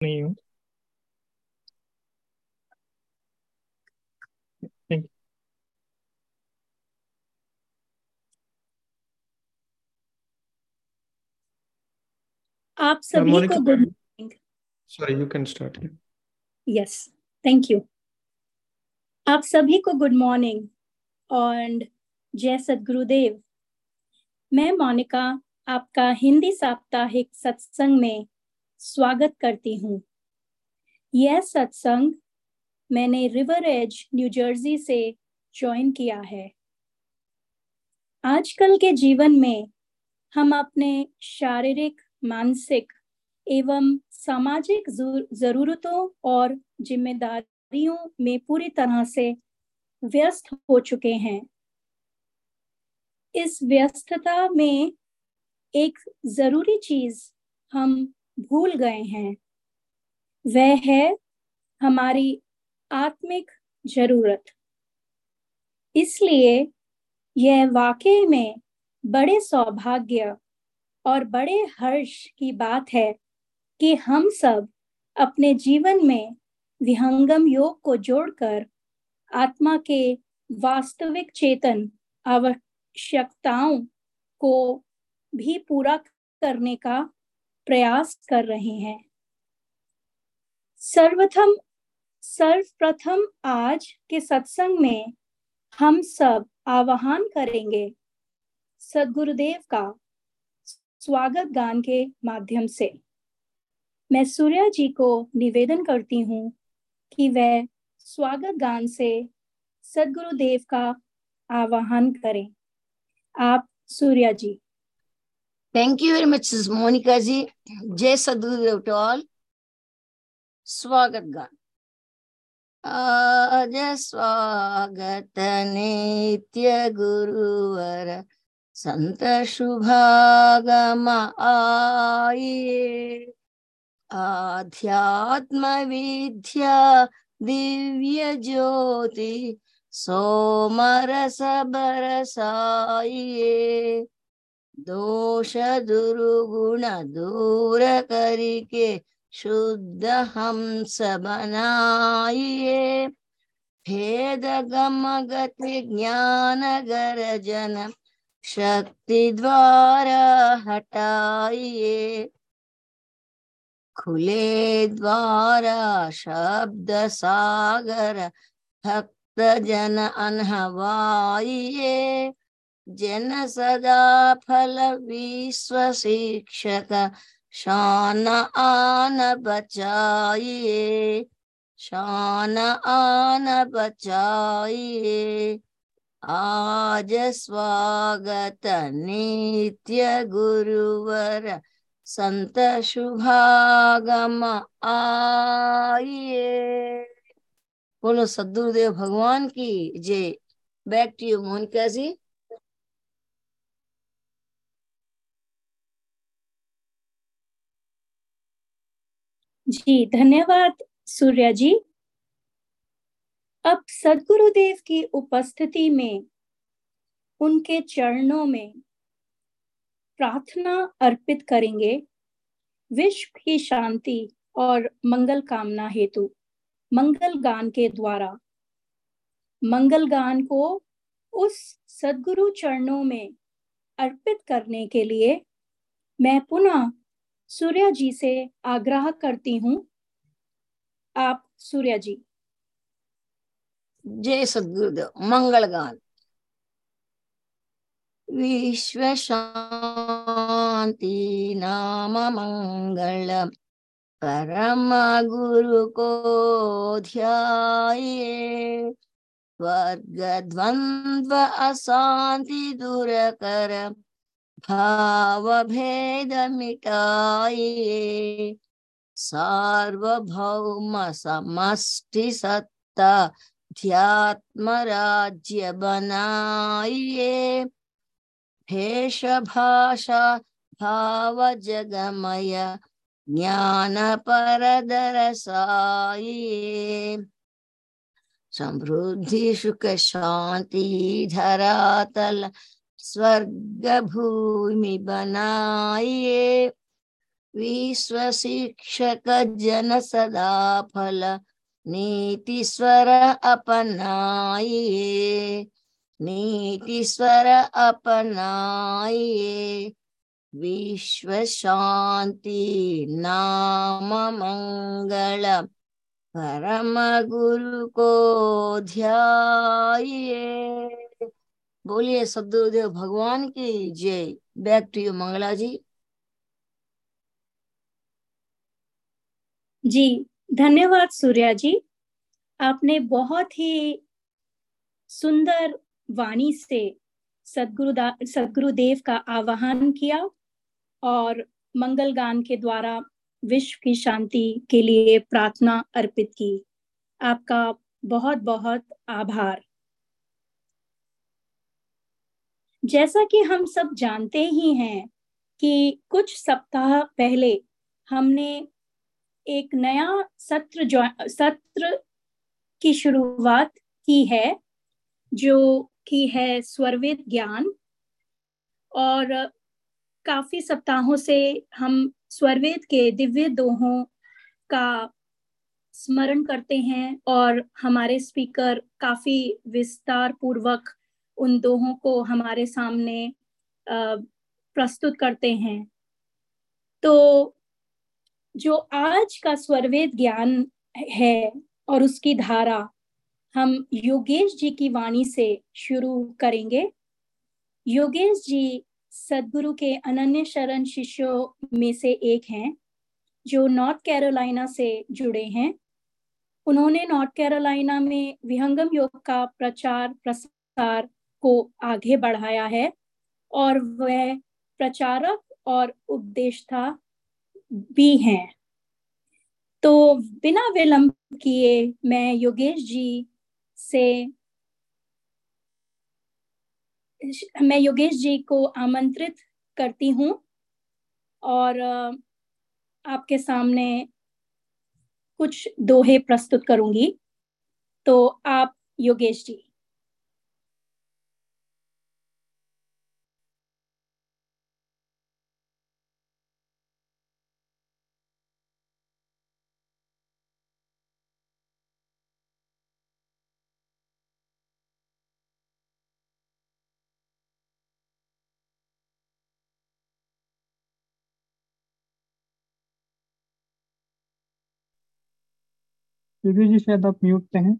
नहीं हूँ thank you आप सभी को good morning sorry you can start yes thank you आप सभी को गुड मॉर्निंग और जय सदगुरुदेव मैं मोनिका आपका हिंदी साप्ताहिक सत्संग में स्वागत करती हूँ। यह सत्संग मैंने रिवर एज न्यू जर्सी से ज्वाइन किया है। आजकल के जीवन में हम अपने शारीरिक, मानसिक एवं सामाजिक जरूरतों और जिम्मेदारियों में पूरी तरह से व्यस्त हो चुके हैं। इस व्यस्तता में एक ज़रूरी चीज़ हम भूल गए हैं। वह है हमारी आत्मिक ज़रूरत। इसलिए यह वाकई में बड़े सौभाग्य और बड़े हर्ष की बात है कि हम सब अपने जीवन में विहंगम योग को जोड़कर आत्मा के वास्तविक चेतन आवश्यकताओं को भी पूरा करने का प्रयास कर रहे हैं। सर्वप्रथम सर्वप्रथम आज के सत्संग में हम सब आवाहन करेंगे। सदगुरुदेव का स्वागत गान के माध्यम से। मैं सूर्या जी को निवेदन करती हूँ कि वह स्वागत गान से सदगुरुदेव का आवाहन करें। आप Surya ji. Thank you very much Monika ji जय सदगुरुदेव टू ऑल स्वागत गान आज स्वागत नित्य गुरुवर संत शुभागम आइए आध्यात्म विद्या दिव्य ज्योति सोमरस बरसाइए दोष दुर्गुण दूर करके शुद्ध हंस बनाइए भेद गम गति ज्ञान गर्जन शक्ति द्वारा हटाइए खुले द्वारा शब्द सागर भक्त जन अनहवाइए जन सदा फल विश्व शिक्षक शान आन बचाइए, शान आन बचाइए। आज स्वागत नित्य गुरुवर, संत शुभागम आइए। बोलो, सदगुरुदेव भगवान की जय। Back to you, Monika ji. जी, धन्यवाद, सूर्या जी। अब सदगुरुदेव की उपस्थिति में, उनके चरणों में प्रार्थना अर्पित करेंगे। विश्व की शांति और मंगल कामना हेतु, मंगल गान के द्वारा। मंगल गान को उस सदगुरु चरणों में अर्पित करने के लिए मैं पुनः सूर्या जी से आग्रह करती हूँ। आप सूर्या जी। जय सदगुरुदेव मंगल गान। विश्व शांति नाम मंगल। परम गुरु को ध्याये। स्वर्ग द्वंद्व अशांति दूर कर। भाव भेद मिटाइए सार्वभौम समष्टि सत्ता ध्यात्म राज्य बनाइए भेष भाषा भाव जगमय ज्ञान पर दरसाइए समृद्धि सुख शांति धरातल स्वर्ग भूमि बनाइए। विश्व शिक्षक जन सदा फल नीति स्वर अपनाइए। नीति स्वर अपनाइए। विश्व शांति नाम मंगल। परम गुरु को ध्याइए। बोलिए, सदगुरुदेव भगवान की जय। Back to you, Mangala ji. जी, धन्यवाद सूर्या जी। आपने बहुत ही सुंदर वाणी से सदगुरु सदगुरुदेव का आवाहन किया और मंगल गान के द्वारा विश्व की शांति के लिए प्रार्थना अर्पित की। आपका बहुत बहुत आभार। जैसा कि हम सब जानते ही हैं कि कुछ सप्ताह पहले हमने एक नया सत्र सत्र की शुरुआत की है, जो की है स्वरवेद ज्ञान। और काफ़ी सप्ताहों से हम स्वरवेद के दिव्य दोहों का स्मरण करते हैं और हमारे स्पीकर काफ़ी विस्तार पूर्वक उन दोहों को हमारे सामने प्रस्तुत करते हैं। तो जो आज का स्वरवेद ज्ञान है और उसकी धारा, हम योगेश जी की वाणी से शुरू करेंगे। योगेश जी सदगुरु के अनन्य शरण शिष्यों में से एक हैं, जो नॉर्थ कैरोलिना से जुड़े हैं। उन्होंने नॉर्थ कैरोलिना में विहंगम योग का प्रचार प्रसार को आगे बढ़ाया है और वह प्रचारक और उपदेशता भी हैं। तो बिना विलंब किए मैं योगेश जी से मैं योगेश जी को आमंत्रित करती हूँ और आपके सामने कुछ दोहे प्रस्तुत करूँगी। तो आप योगेश जी। दीदी जी शायद आप म्यूट पे हैं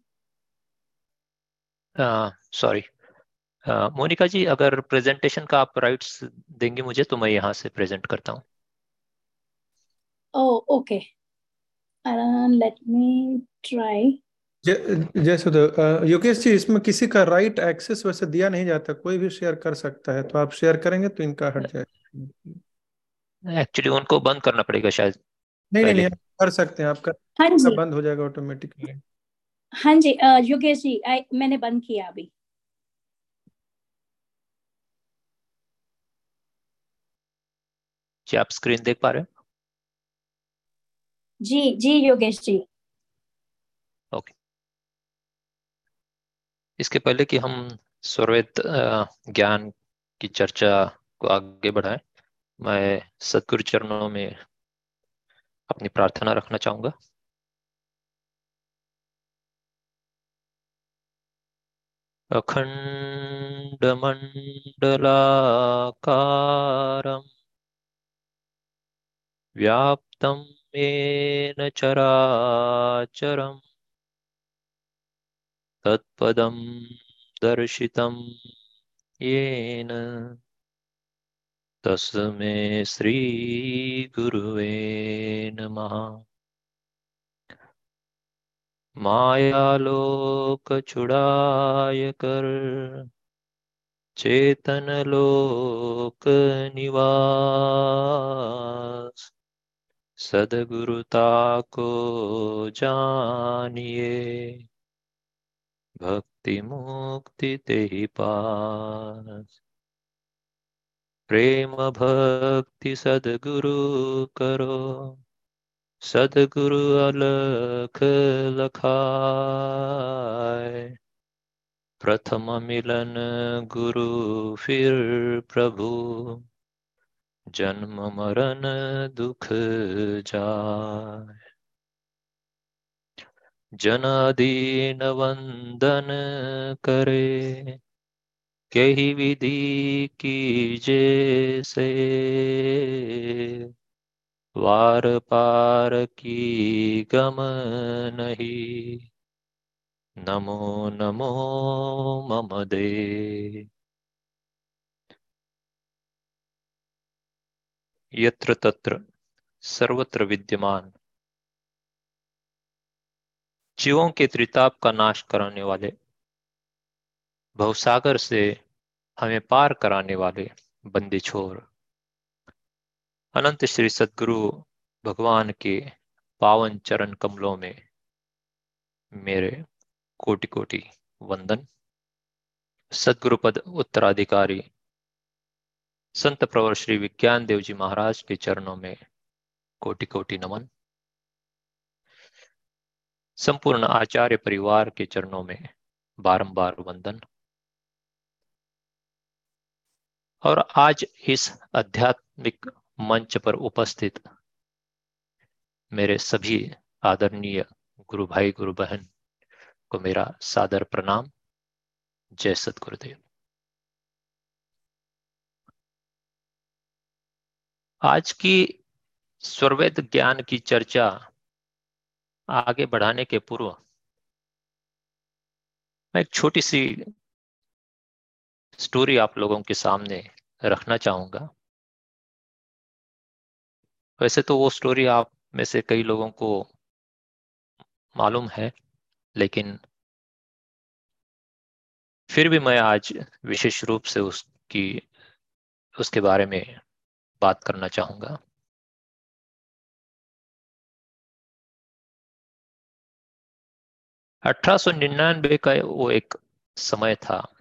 सॉरी मोनिका जी अगर प्रेजेंटेशन का आप राइट्स देंगे मुझे तो मैं यहाँ से प्रेजेंट करता हूँ। Oh okay let me try जैसे तो योगेश जी इसमें किसी का राइट एक्सेस वैसे दिया नहीं जाता कोई भी शेयर कर सकता है तो आप शेयर करेंगे तो इनका हट जाएगा। एक्चुअली उनको बंद करना पड़ेगा शायद। नहीं नहीं नहीं कर सकते हैं आपका हाँ जी। बंद हो जाएगा ऑटोमेटिकली हाँ जी योगेश जी आई मैंने बंद किया अभी। जी आप स्क्रीन देख पा रहे हैं? जी जी योगेश जी। ओके इसके पहले कि हम स्वरवेद ज्ञान की चर्चा को आगे बढ़ाएँ मैं सदगुरु चरणों में अपनी प्रार्थना रखना चाहूँगा। अखण्डमण्डलाकारम् व्याप्तं येन चराचरम् तत्पदं दर्शितं येन तस्मै श्रीगुरुवे नमः। मायालोक छुड़ाय कर चेतन लोक निवास सदगुरुता को जानिए। भक्ति मुक्ति ते पास। प्रेम भक्ति सदगुरु करो। सदगुरु अलख लखाए प्रथम मिलन गुरु फिर प्रभु। जन्म मरण दुख जाय। जनादीन वंदन करे। कही विधि की जैसे। वार पार की गम नहीं। नमो नमो मम दे। यत्र तत्र सर्वत्र विद्यमान। जीवों के त्रिताप का नाश कराने वाले भवसागर से हमें पार कराने वाले बंदी छोर। अनंत श्री सदगुरु भगवान के पावन चरण कमलों में मेरे कोटि कोटि वंदन। सदगुरु पद उत्तराधिकारी, संत प्रवर श्री विज्ञान देव जी महाराज के चरणों में कोटि कोटि नमन। संपूर्ण आचार्य परिवार के चरणों में बारंबार वंदन। और आज इस आध्यात्मिक मंच पर उपस्थित मेरे सभी आदरणीय गुरु भाई, गुरु बहन को मेरा सादर प्रणाम। जय सतगुरुदेव। आज की स्वर्वेद ज्ञान की चर्चा आगे बढ़ाने के पूर्व मैं एक छोटी सी स्टोरी आप लोगों के सामने रखना चाहूँगा। वैसे तो वो स्टोरी आप में से कई लोगों को मालूम है, लेकिन फिर भी मैं आज विशेष रूप से उसकी, उसके बारे में बात करना चाहूँगा। अठारह का वो एक समय था।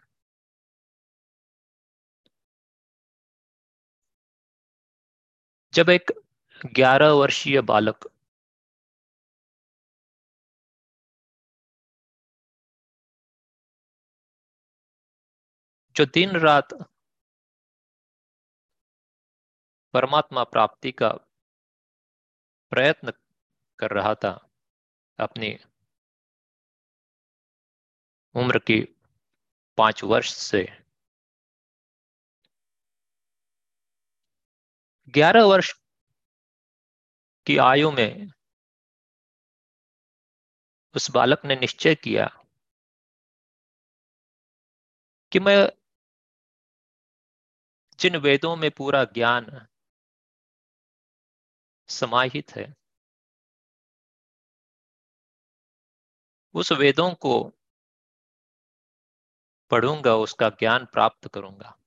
जब एक ग्यारह वर्षीय बालक जो दिन रात परमात्मा प्राप्ति का प्रयत्न कर रहा था, अपनी उम्र की पाँच वर्ष से ग्यारह वर्ष की आयु में उस बालक ने निश्चय किया कि मैं जिन वेदों में पूरा ज्ञान समाहित है, उस वेदों को पढ़ूँगा, उसका ज्ञान प्राप्त करूँगा।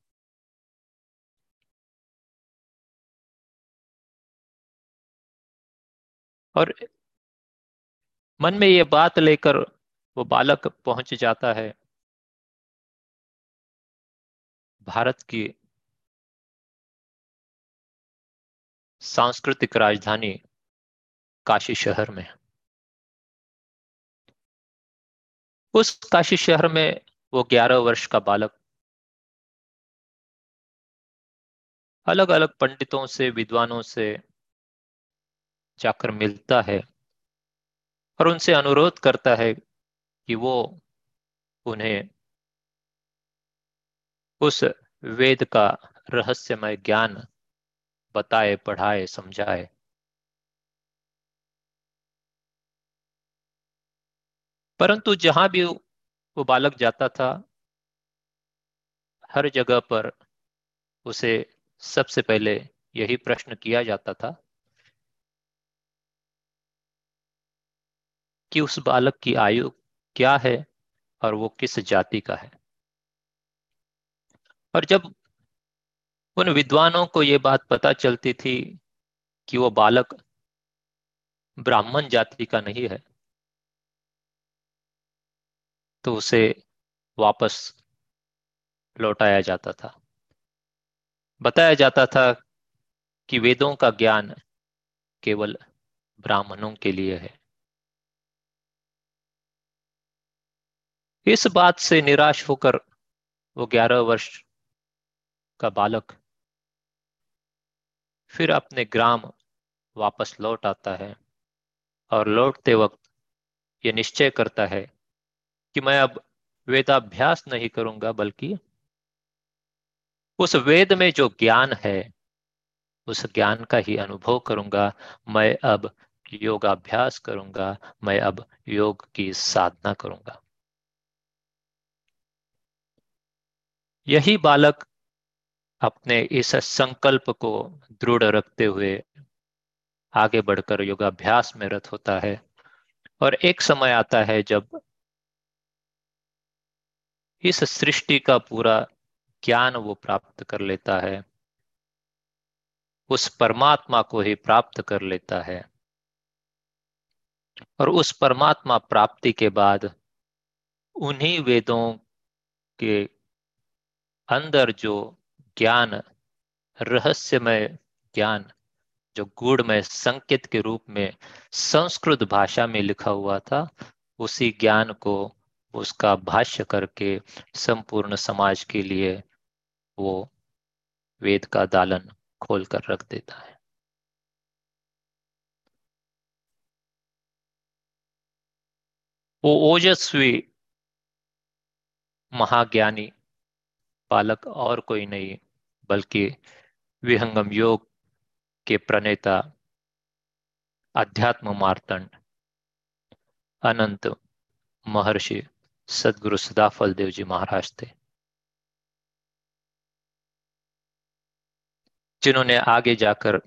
और मन में ये बात लेकर वो बालक पहुँच जाता है। भारत की सांस्कृतिक राजधानी काशी शहर में। उस काशी शहर में वो ग्यारह वर्ष का बालक अलग अलग पंडितों से, विद्वानों से जाकर मिलता है और उनसे अनुरोध करता है कि वो उन्हें उस वेद का रहस्यमय ज्ञान बताए, पढ़ाए, समझाए। परंतु जहाँ भी वो बालक जाता था, हर जगह पर उसे सबसे पहले यही प्रश्न किया जाता था कि उस बालक की आयु क्या है और वो किस जाति का है? और जब उन विद्वानों को ये बात पता चलती थी कि वो बालक ब्राह्मण जाति का नहीं है तो उसे वापस लौटाया जाता था। बताया जाता था कि वेदों का ज्ञान केवल ब्राह्मणों के लिए है। इस बात से निराश होकर वो ग्यारह वर्ष का बालक फिर अपने ग्राम वापस लौट आता है और लौटते वक्त ये निश्चय करता है कि मैं अब वेदाभ्यास नहीं करूँगा, बल्कि उस वेद में जो ज्ञान है, उस ज्ञान का ही अनुभव करूँगा। मैं अब योगाभ्यास करूँगा, मैं अब योग की साधना करूँगा। यही बालक अपने इस संकल्प को दृढ़ रखते हुए आगे बढ़कर योगाभ्यास में रत होता है। और एक समय आता है जब इस सृष्टि का पूरा ज्ञान वो प्राप्त कर लेता है। उस परमात्मा को ही प्राप्त कर लेता है। और उस परमात्मा प्राप्ति के बाद उन्हीं वेदों के अंदर जो ज्ञान, रहस्यमय ज्ञान, जो गूढ़मय संकेत के रूप में संस्कृत भाषा में लिखा हुआ था, उसी ज्ञान को उसका भाष्य करके संपूर्ण समाज के लिए वो वेद का दालन खोल कर रख देता है। वो ओजस्वी महाज्ञानी बालक और कोई नहीं, बल्कि विहंगम योग के प्रणेता, अध्यात्म मार्तंड, अनंत महर्षि सदगुरु सदाफल देव जी महाराज थे। जिन्होंने आगे जाकर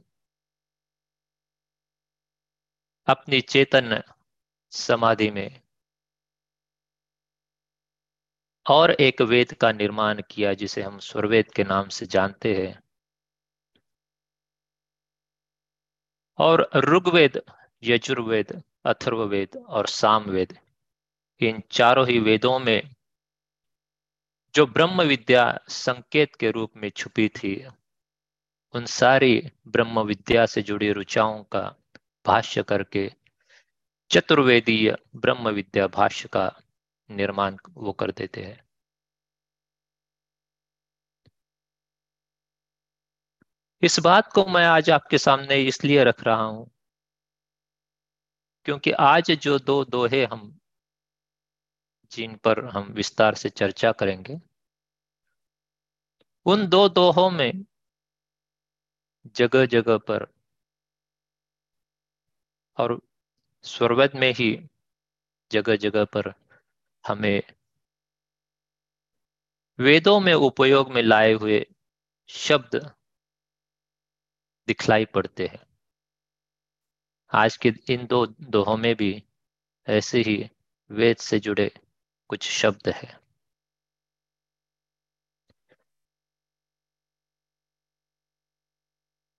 अपनी चेतन समाधि में और एक वेद का निर्माण किया, जिसे हम स्वरवेद के नाम से जानते हैं। और ऋग्वेद, यजुर्वेद, अथर्ववेद और सामवेद, इन चारों ही वेदों में जो ब्रह्म विद्या संकेत के रूप में छुपी थी, उन सारी ब्रह्म विद्या से जुड़ी रुचाओं का भाष्य करके चतुर्वेदीय ब्रह्म विद्या भाष्य का निर्माण वो कर देते हैं। इस बात को मैं आज आपके सामने इसलिए रख रहा हूँ क्योंकि आज जो दो दोहे हम जिन पर हम विस्तार से चर्चा करेंगे, उन दो दोहों में जगह जगह पर और स्वर्वद में ही जगह जगह पर हमें वेदों में उपयोग में लाए हुए शब्द दिखलाई पड़ते हैं। आज के इन दो दोहों में भी ऐसे ही वेद से जुड़े कुछ शब्द है।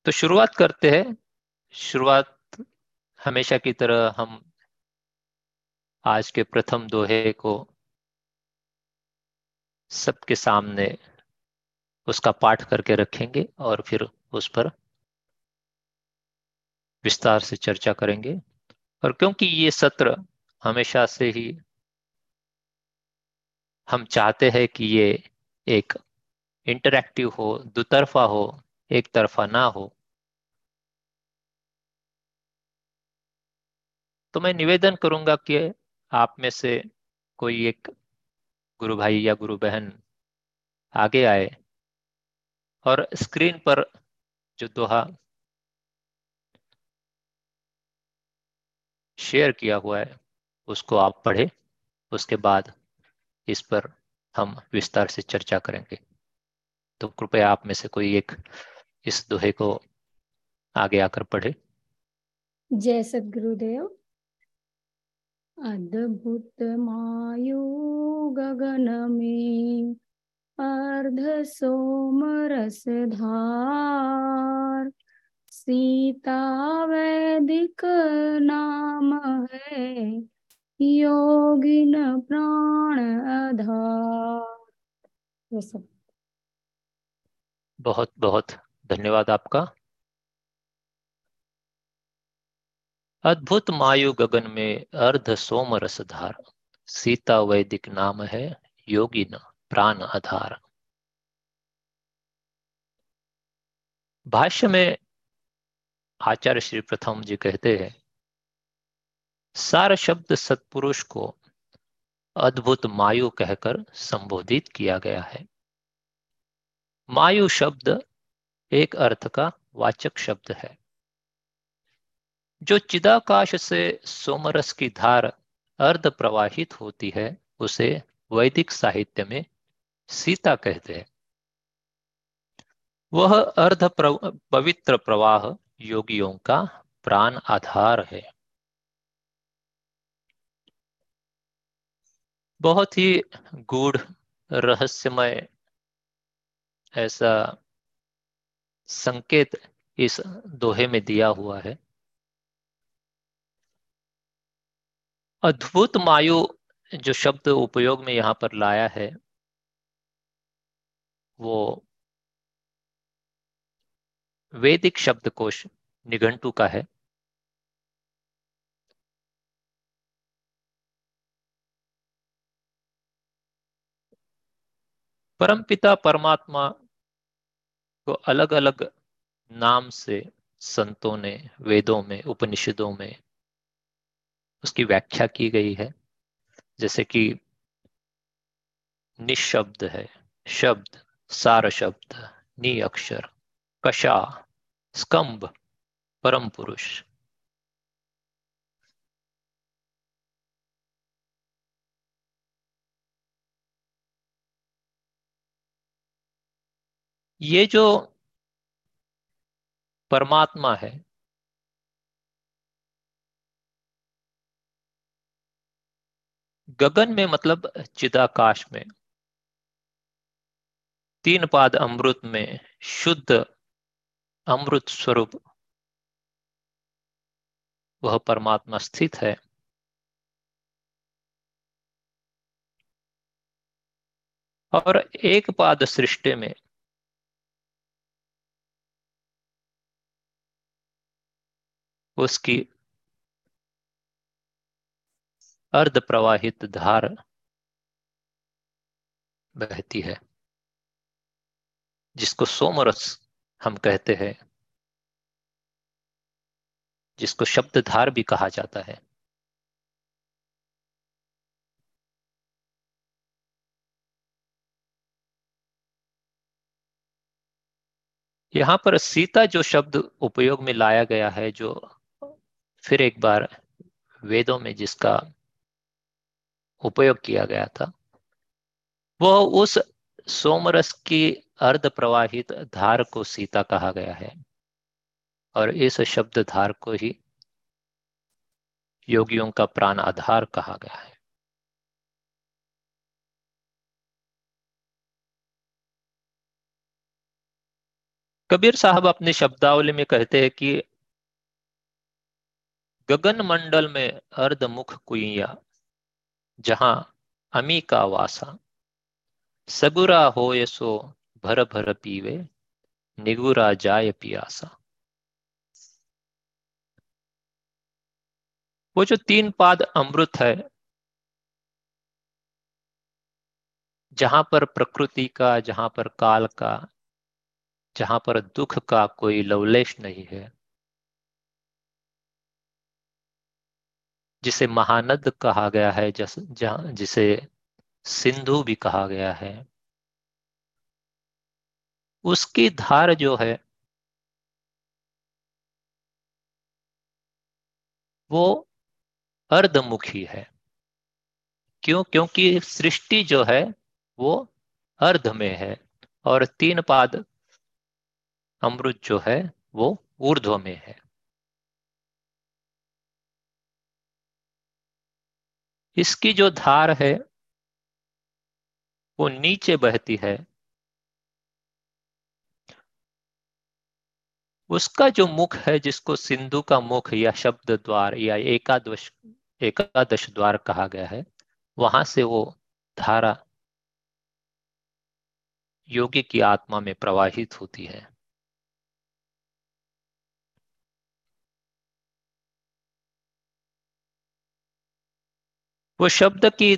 तो शुरुआत करते हैं। शुरुआत हमेशा की तरह हम आज के प्रथम दोहे को सबके सामने उसका पाठ करके रखेंगे और फिर उस पर विस्तार से चर्चा करेंगे। और क्योंकि ये सत्र हमेशा से ही हम चाहते हैं कि ये एक इंटरैक्टिव हो, दुतरफा हो, एक तरफा ना हो तो मैं निवेदन करूँगा कि आप में से कोई एक गुरु भाई या गुरु बहन आगे आए और स्क्रीन पर जो दोहा शेयर किया हुआ है, उसको आप पढ़े। उसके बाद इस पर हम विस्तार से चर्चा करेंगे। तो कृपया आप में से कोई एक इस दोहे को आगे आकर पढ़े। जय सदगुरुदेव अद्भुत मायु गगन में अर्ध सोम रस धार सीता वैदिक नाम है योगिन प्राण आधार बहुत बहुत धन्यवाद आपका। अद्भुत मायु गगन में अर्ध सोम रसधार सीता वैदिक नाम है योगी न प्राण आधार। भाष्य में आचार्य श्री प्रथम जी कहते हैं, सार शब्द सत्पुरुष को अद्भुत मायु कहकर संबोधित किया गया है। मायु शब्द एक अर्थ का वाचक शब्द है। जो चिदाकाश से सोमरस की धार अर्ध प्रवाहित होती है, उसे वैदिक साहित्य में सीता कहते हैं। वह अर्ध पवित्र प्रवाह योगियों का प्राण आधार है। बहुत ही गूढ़, रहस्यमय ऐसा संकेत इस दोहे में दिया हुआ है। अद्भुत मायु जो शब्द उपयोग में यहाँ पर लाया है, वो वैदिक शब्दकोश निघंटु का है। परमपिता परमात्मा को अलग अलग नाम से संतों ने, वेदों में, उपनिषदों में उसकी व्याख्या की गई है, जैसे कि निशब्द है, शब्द, सार शब्द नि अक्षर कशा, स्कंभ, परम पुरुष। ये जो परमात्मा है गगन में मतलब चिदाकाश में। तीन पाद अमृत में शुद्ध अमृत स्वरूप। वह परमात्मा स्थित है। और एक पाद सृष्टि में उसकी अर्ध प्रवाहित धार बहती है, जिसको सोमरस हम कहते हैं, जिसको शब्द धार भी कहा जाता है। यहाँ पर सीता जो शब्द उपयोग में लाया गया है, जो फिर एक बार वेदों में जिसका उपयोग किया गया था। वह उस सोमरस की अर्ध प्रवाहित धार को सीता कहा गया है और इस शब्द धार को ही योगियों का प्राण आधार कहा गया है। कबीर साहब अपने शब्दावली में कहते हैं कि गगन मंडल में अर्धमुख कुइया जहाँ अमी का वासा सगुरा हो सो भर भर पीवे, निगुरा जाय पियासा। वो जो तीन पाद अमृत है, जहाँ पर प्रकृति का, जहाँ पर काल का, जहाँ पर दुख का कोई लवलेश नहीं है जिसे महानद कहा गया है, जस जिसे सिंधु भी कहा गया है। उसकी धार जो है, वो अर्धमुखी है। क्यों? क्योंकि सृष्टि जो है, वो अर्ध में है और तीन पाद अमृत जो है, वो ऊर्ध्व में है। इसकी जो धार है, वो नीचे बहती है। उसका जो मुख है, जिसको सिंधु का मुख या शब्द द्वार या एकादश एकादश द्वार कहा गया है, वहाँ से वो धारा योगी की आत्मा में प्रवाहित होती है। वो शब्द की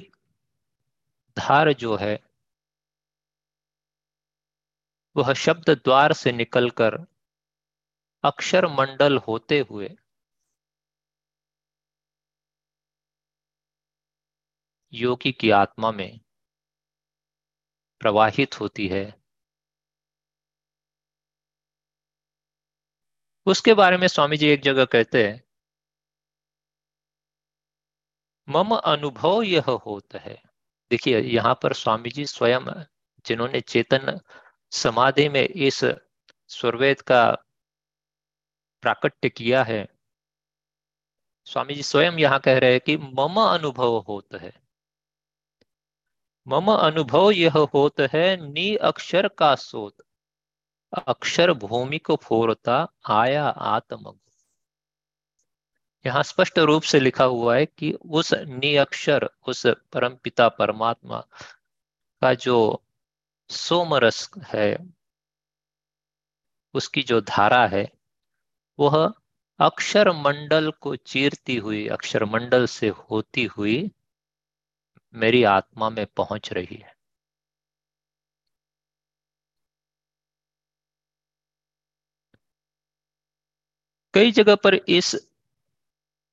धार जो है, वह शब्द द्वार से निकलकर अक्षर मंडल होते हुए योगी की आत्मा में प्रवाहित होती है। उसके बारे में स्वामी जी एक जगह कहते हैं मम अनुभव यह होता है। देखिए, यहाँ पर स्वामी जी स्वयं, जिन्होंने चेतन समाधि में इस स्वरवेद का प्राकट्य किया है स्वामी जी स्वयं यहाँ कह रहे हैं कि मम अनुभव होता है। मम अनुभव यह होत है, नी अक्षर का सोत। अक्षर भूमि को फोरता, आया आत्म यहाँ स्पष्ट रूप से लिखा हुआ है कि उस नी अक्षर उस परम पिता परमात्मा का जो सोमरस है, उसकी जो धारा है, वह अक्षर मंडल को चीरती हुई अक्षर मंडल से होती हुई मेरी आत्मा में पहुँच रही है। कई जगह पर इस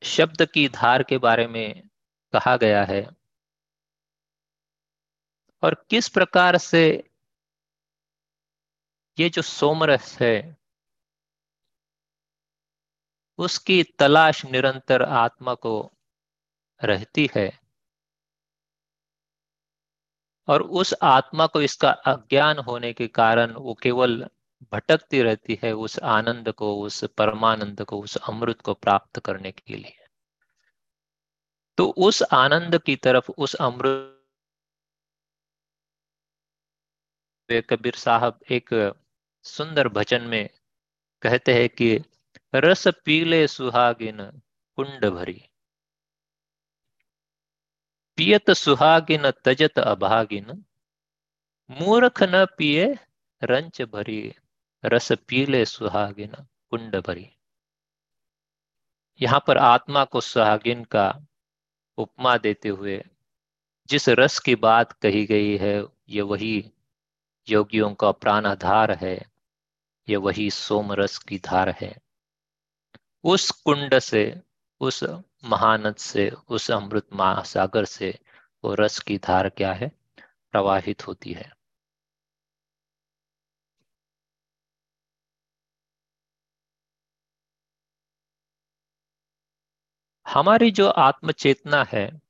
शब्द की धार के बारे में कहा गया है। और किस प्रकार से ये जो सोमरस है, उसकी तलाश निरंतर आत्मा को रहती है और उस आत्मा को इसका अज्ञान होने के कारण वो केवल भटकती रहती है उस आनंद को, उस परमानंद को, उस अमृत को प्राप्त करने के लिए। तो उस आनंद की तरफ़, उस अमृत कबीर साहब एक सुंदर भजन में कहते हैं कि, रस पीले सुहागिन कुंड भरी। पियत सुहागिन तजत अभागिन। मूर्ख न पिए रंच भरी। रस पीले सुहागिन कुंड भरी। यहाँ पर आत्मा को सुहागिन का उपमा देते हुए जिस रस की बात कही गई है, ये वही योगियों का प्राण आधार है, ये वही सोम रस की धार है। उस कुंड से, उस महानद से, उस अमृत महासागर से वो रस की धार क्या है? प्रवाहित होती है। हमारी जो आत्म चेतना है,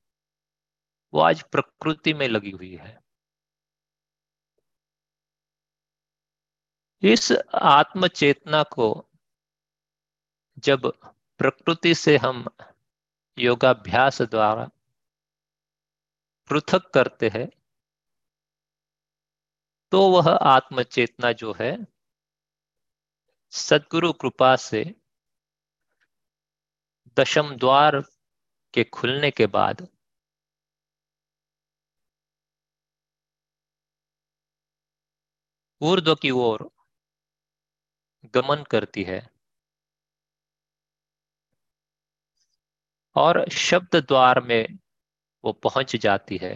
वो आज प्रकृति में लगी हुई है। इस आत्म चेतना को जब प्रकृति से हम योगाभ्यास द्वारा पृथक करते हैं तो वह आत्म चेतना जो है, सदगुरु कृपा से दशम द्वार के खुलने के बाद ऊर्ध्व की ओर गमन करती है और शब्द द्वार में वो पहुँच जाती है,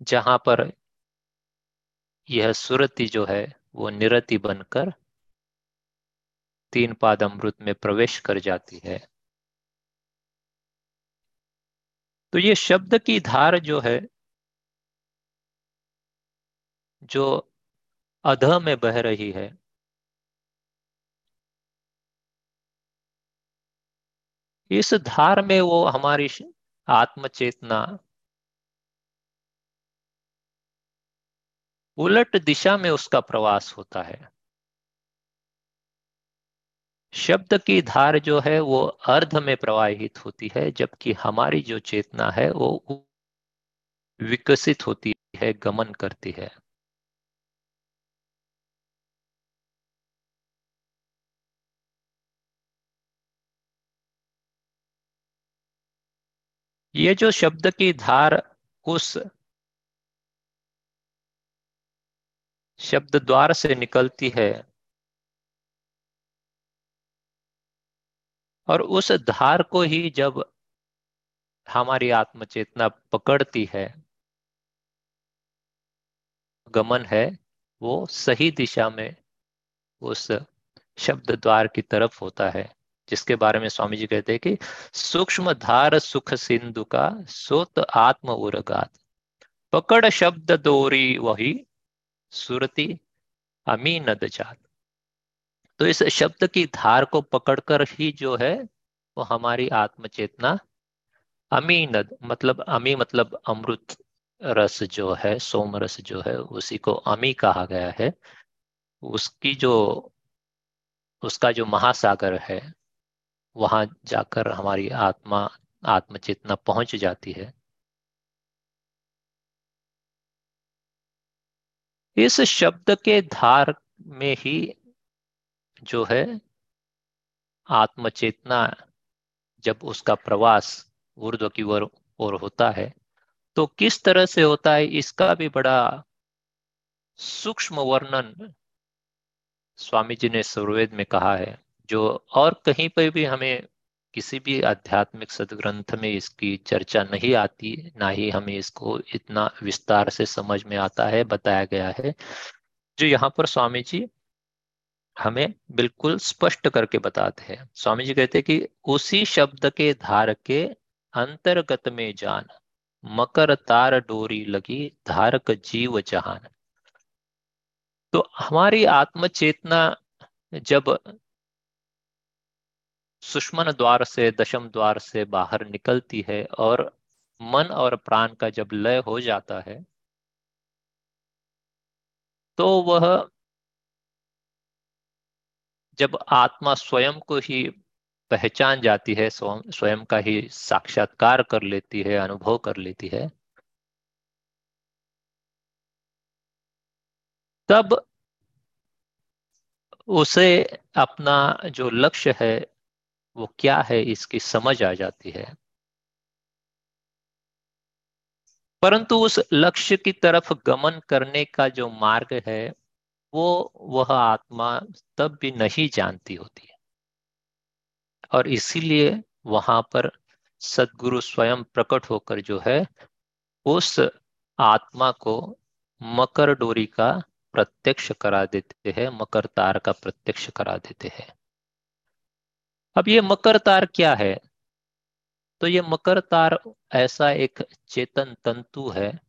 जहाँ पर यह सुरति जो है वो निरति बनकर तीन पाद अमृत में प्रवेश कर जाती है। तो ये शब्द की धार जो है, जो अध में बह रही है, इस धार में वो हमारी आत्मचेतना उलट दिशा में उसका प्रवास होता है। शब्द की धार जो है वो अर्ध में प्रवाहित होती है, जबकि हमारी जो चेतना है वो विकसित होती है, गमन करती है। ये जो शब्द की धार उस शब्द द्वार से निकलती है और उस धार को ही जब हमारी आत्मचेतना पकड़ती है, गमन है, वो सही दिशा में उस शब्द द्वार की तरफ़ होता है, जिसके बारे में स्वामी जी कहते हैं कि सूक्ष्म धार सुख सिंधु का सोत आत्म उर्गात। पकड़ शब्द दोरी वही, सुरती अमी नद तो इस शब्द की धार को पकड़कर ही जो है, वो हमारी आत्मचेतना अमी नद मतलब अमी मतलब अमृत रस जो है, सोम रस जो है, उसी को अमी कहा गया है। उसकी जो, उसका जो महासागर है, वहाँ जाकर हमारी आत्मा, आत्मचेतना पहुँच जाती है। इस शब्द के धार में ही जो है आत्मचेतना जब उसका प्रवास ऊर्ध्व की ओर और होता है तो किस तरह से होता है इसका भी बड़ा सूक्ष्म वर्णन स्वामी जी ने सुरवेद में कहा है। जो और कहीं पर भी हमें किसी भी आध्यात्मिक सदग्रंथ में इसकी चर्चा नहीं आती, ना ही हमें इसको इतना विस्तार से समझ में आता है, बताया गया है। जो यहाँ पर स्वामी जी हमें बिल्कुल स्पष्ट करके बताते हैं। स्वामी जी कहते हैं कि उसी शब्द के धार के अंतर्गत में जान, मकर तार डोरी लगी धारक जीव जहान। तो हमारी आत्म चेतना जब सुष्मन द्वार से, दशम द्वार से बाहर निकलती है और मन और प्राण का जब लय हो जाता है तो वह जब आत्मा स्वयं को ही पहचान जाती है, स्वयं का ही साक्षात्कार कर लेती है, अनुभव कर लेती है, तब उसे अपना जो लक्ष्य है, वो क्या है, इसकी समझ आ जाती है। परंतु उस लक्ष्य की तरफ़ गमन करने का जो मार्ग है वो, वह आत्मा तब भी नहीं जानती होती है। और इसीलिए वहाँ पर सदगुरु स्वयं प्रकट होकर जो है, उस आत्मा को मकर डोरी का प्रत्यक्ष करा देते हैं, मकर तार का प्रत्यक्ष करा देते हैं। अब ये मकर तार क्या है? तो ये मकर तार ऐसा एक चेतन तंतु है,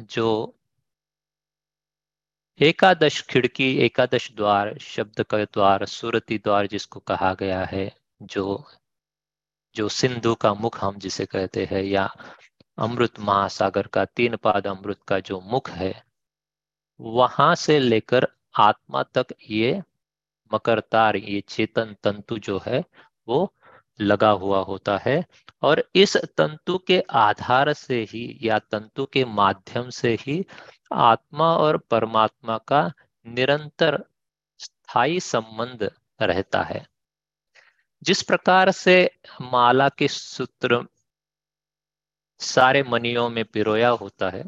जो एकादश खिड़की, एकादश द्वार, शब्द का द्वार, सुरति द्वार जिसको कहा गया है, जो जो सिंधु का मुख हम जिसे कहते हैं, या अमृत महासागर का, तीन पाद अमृत का जो मुख है, वहाँ से लेकर आत्मा तक ये मकर तार, ये चेतन तंतु जो है, वो लगा हुआ होता है। और इस तंतु के आधार से ही, या तंतु के माध्यम से ही आत्मा और परमात्मा का निरंतर स्थायी संबंध रहता है। जिस प्रकार से माला के सूत्र सारे मनियों में पिरोया होता है,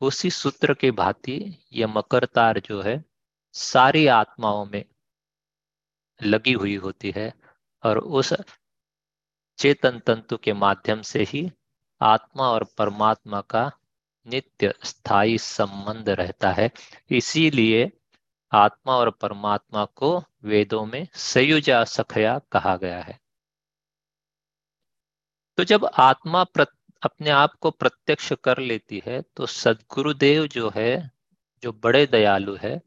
उसी सूत्र के भांति यह मकर तार जो है, सारी आत्माओं में लगी हुई होती है और उस चेतन तंतु के माध्यम से ही आत्मा और परमात्मा का नित्य स्थायी संबंध रहता है। इसीलिए आत्मा और परमात्मा को वेदों में संयुजा सखया कहा गया है। तो जब आत्मा अपने आप को प्रत्यक्ष कर लेती है तो सदगुरुदेव जो है, जो बड़े दयालु है,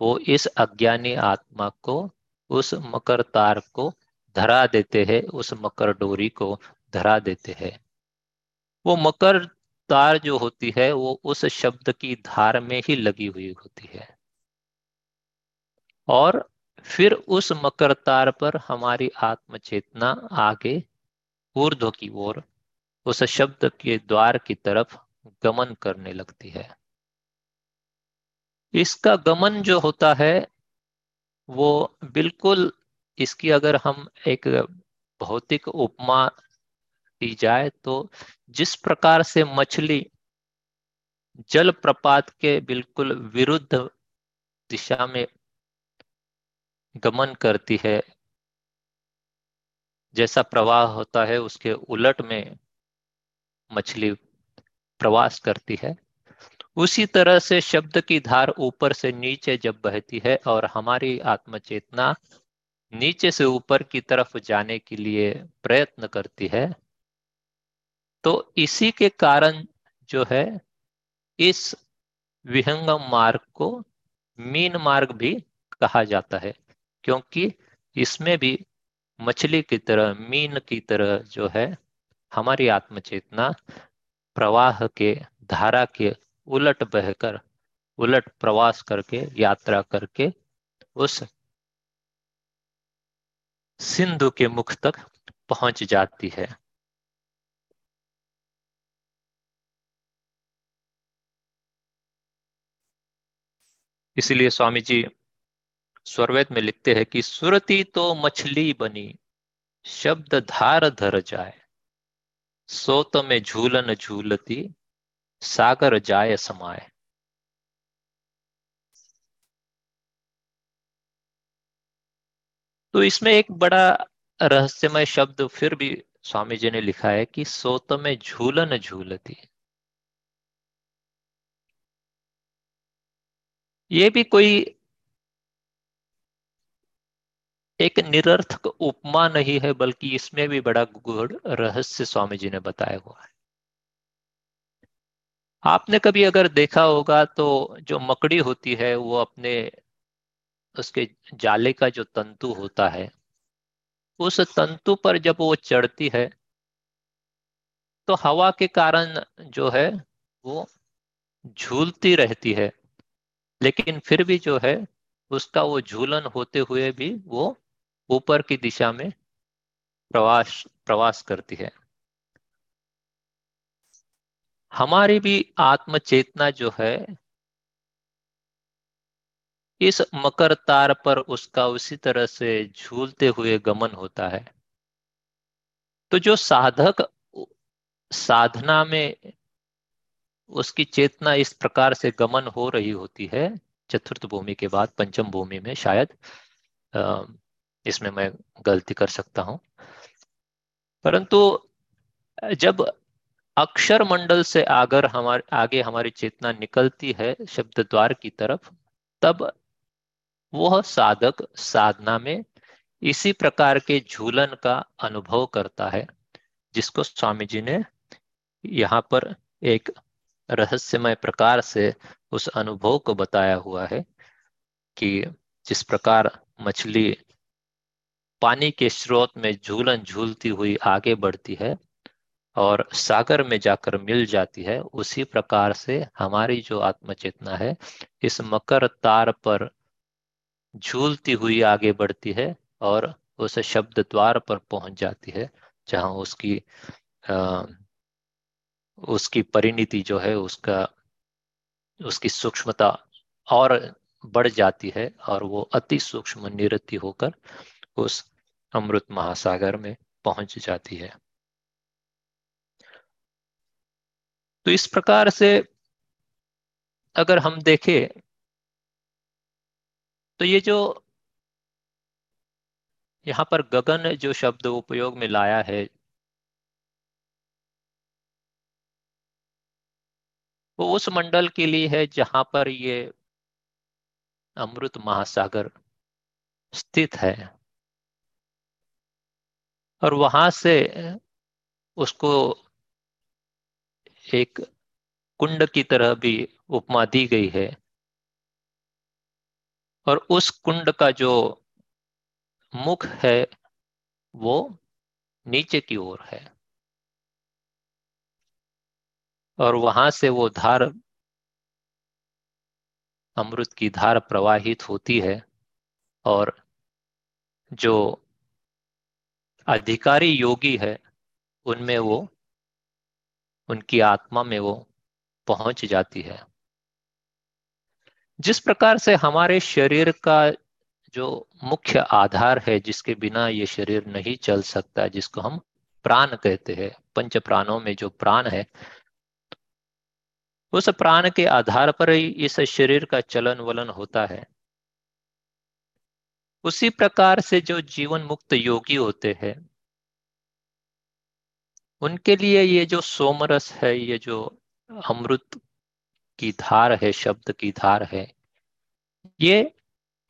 वो इस अज्ञानी आत्मा को, उस मकर तार को धरा देते हैं, उस मकर डोरी को धरा देते हैं। वो मकर तार जो होती है, वो उस शब्द की धार में ही लगी हुई होती है। और फिर उस मकर तार पर हमारी आत्म चेतना आगे ऊर्ध्व की ओर उस शब्द के द्वार की तरफ़ गमन करने लगती है। इसका गमन जो होता है, वो बिल्कुल इसकी अगर हम एक भौतिक उपमा दी जाए तो जिस प्रकार से मछली जल प्रपात के बिल्कुल विरुद्ध दिशा में गमन करती है, जैसा प्रवाह होता है उसके उलट में मछली प्रवास करती है, उसी तरह से शब्द की धार ऊपर से नीचे जब बहती है और हमारी आत्मचेतना नीचे से ऊपर की तरफ़ जाने के लिए प्रयत्न करती है तो इसी के कारण जो है, इस विहंगम मार्ग को मीन मार्ग भी कहा जाता है, क्योंकि इसमें भी मछली की तरह, मीन की तरह जो है, हमारी आत्मचेतना प्रवाह के धारा के उलट बहकर, उलट प्रवास करके, यात्रा करके उस सिंधु के मुख तक पहुँच जाती है। इसलिए स्वामी जी स्वरवेद में लिखते हैं कि सुरती तो मछली बनी, शब्द धार धर जाए। सोत में झूलन झूलती, सागर जाय समाए तो इसमें एक बड़ा रहस्यमय शब्द फिर भी स्वामी जी ने लिखा है कि सोत में झूलन झूलती ये भी कोई एक निरर्थक उपमा नहीं है, बल्कि इसमें भी बड़ा गुड़ रहस्य स्वामी जी ने बताया हुआ है। आपने कभी अगर देखा होगा तो जो मकड़ी होती है, वो अपने उसके जाले का जो तंतु होता है, उस तंतु पर जब वो चढ़ती है तो हवा के कारण जो है, वो झूलती रहती है। लेकिन फिर भी जो है, उसका वो झूलन होते हुए भी वो ऊपर की दिशा में प्रवास प्रवास करती है। हमारी भी आत्म चेतना जो है, इस मकर तार पर उसका उसी तरह से झूलते हुए गमन होता है। तो जो साधक साधना में उसकी चेतना इस प्रकार से गमन हो रही होती है, चतुर्थ भूमि के बाद पंचम भूमि में शायद इसमें मैं गलती कर सकता हूँ। परंतु जब अक्षर मंडल से आगर हमारे, आगे हमारी चेतना निकलती है शब्द द्वार की तरफ़, तब वह साधक साधना में इसी प्रकार के झूलन का अनुभव करता है, जिसको स्वामी जी ने यहाँ पर एक रहस्यमय प्रकार से उस अनुभव को बताया हुआ है कि जिस प्रकार मछली पानी के स्रोत में झूलन झूलती हुई आगे बढ़ती है और सागर में जाकर मिल जाती है उसी प्रकार से हमारी जो आत्मचेतना है इस मकर तार पर झूलती हुई आगे बढ़ती है और उस शब्द द्वार पर पहुँच जाती है जहाँ उसकी आ, उसकी परिणति जो है उसका, उसकी सूक्ष्मता और बढ़ जाती है और वो अति सूक्ष्म निरति होकर उस अमृत महासागर में पहुँच जाती है। तो इस प्रकार से अगर हम देखें तो ये जो यहाँ पर गगन जो शब्द उपयोग में लाया है वो उस मंडल के लिए है जहाँ पर ये अमृत महासागर स्थित है। और वहाँ से उसको एक कुंड की तरह भी उपमा दी गई है। और उस कुंड का जो मुख है, वो नीचे की ओर है। और वहाँ से वो धार, अमृत की धार प्रवाहित होती है और जो अधिकारी योगी है, उनमें वो, उनकी आत्मा में वो पहुँच जाती है। जिस प्रकार से हमारे शरीर का जो मुख्य आधार है, जिसके बिना ये शरीर नहीं चल सकता, जिसको हम प्राण कहते हैं, पंच प्राणों में जो प्राण है उस प्राण के आधार पर ही इस शरीर का चलन वलन होता है। उसी प्रकार से जो जीवन मुक्त योगी होते हैं, उनके लिए ये जो सोमरस है, ये जो अमृत की धार है, शब्द की धार है, ये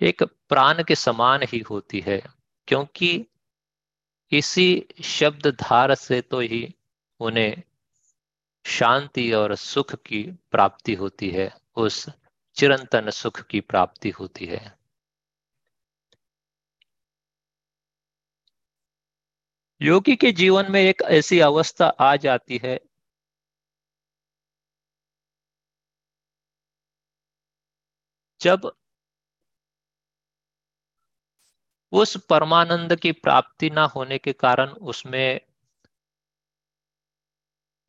एक प्राण के समान ही होती है, क्योंकि इसी शब्द धार से तो ही उन्हें शांति और सुख की प्राप्ति होती है, उस चिरंतन सुख की प्राप्ति होती है। योगी के जीवन में एक ऐसी अवस्था आ जाती है जब उस परमानंद की प्राप्ति ना होने के कारण उसमें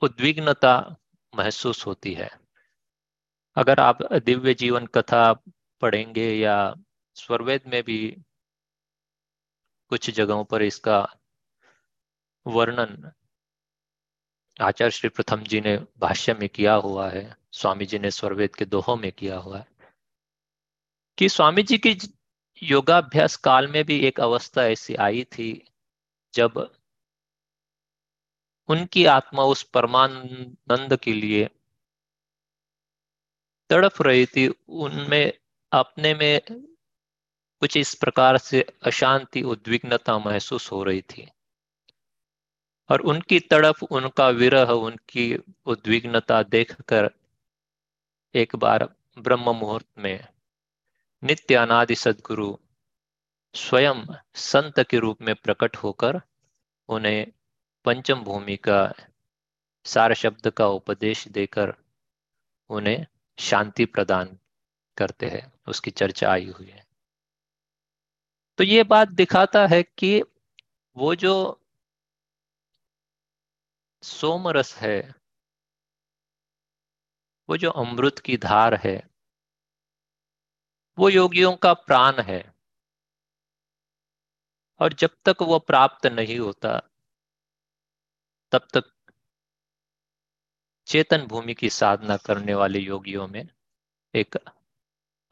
उद्विग्नता महसूस होती है। अगर आप दिव्य जीवन कथा पढ़ेंगे या स्वरवेद में भी कुछ जगहों पर इसका वर्णन आचार्य श्री प्रथम जी ने भाष्य में किया हुआ है, स्वामी जी ने स्वरवेद के दोहों में किया हुआ है, कि स्वामी जी की योगाभ्यास काल में भी एक अवस्था ऐसी आई थी जब उनकी आत्मा उस परमानंद के लिए तड़प रही थी। उनमें, अपने में कुछ इस प्रकार से अशांति, उद्विग्नता महसूस हो रही थी। और उनकी तड़प, उनका विरह, उनकी उद्विग्नता देखकर एक बार ब्रह्म मुहूर्त में नित्य अनादि सदगुरु स्वयं संत के रूप में प्रकट होकर उन्हें पंचम भूमि का सार शब्द का उपदेश देकर उन्हें शांति प्रदान करते हैं, उसकी चर्चा आई हुई है। तो ये बात दिखाता है कि वो जो सोमरस है, वो जो अमृत की धार है, वो योगियों का प्राण है। और जब तक वो प्राप्त नहीं होता तब तक चेतन भूमि की साधना करने वाले योगियों में एक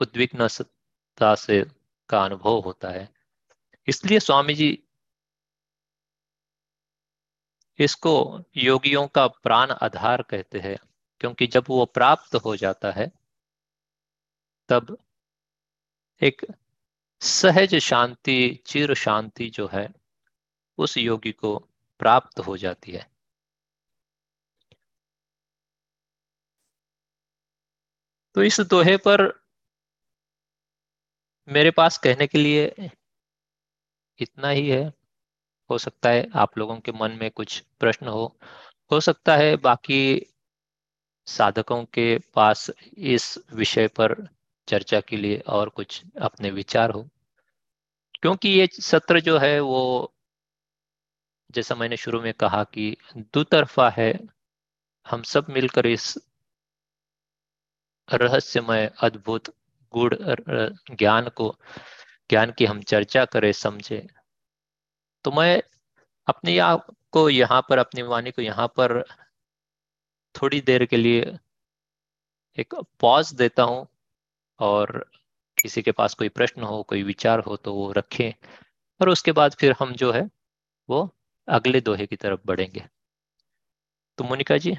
उद्विग्नता से का अनुभव होता है। इसलिए स्वामी जी इसको योगियों का प्राण आधार कहते हैं, क्योंकि जब वो प्राप्त हो जाता है, तब एक सहज शांति, चिर शांति जो है, उस योगी को प्राप्त हो जाती है। तो इस दोहे पर मेरे पास कहने के लिए इतना ही है। हो सकता है आप लोगों के मन में कुछ प्रश्न हो। हो सकता है बाकी साधकों के पास इस विषय पर चर्चा के लिए और कुछ अपने विचार हो। क्योंकि ये सत्र जो है वो जैसा मैंने शुरू में कहा कि दो तरफा है, हम सब मिलकर इस रहस्यमय अद्भुत गुड़ ज्ञान को, ज्ञान की हम चर्चा करें, समझे। तो मैं अपने आप को यहाँ पर, अपनी वाणी को यहाँ पर थोड़ी देर के लिए एक पॉज देता हूँ और किसी के पास कोई प्रश्न हो, कोई विचार हो तो वो रखें और उसके बाद फिर हम जो है वो अगले दोहे की तरफ़ बढ़ेंगे। तो Monika ji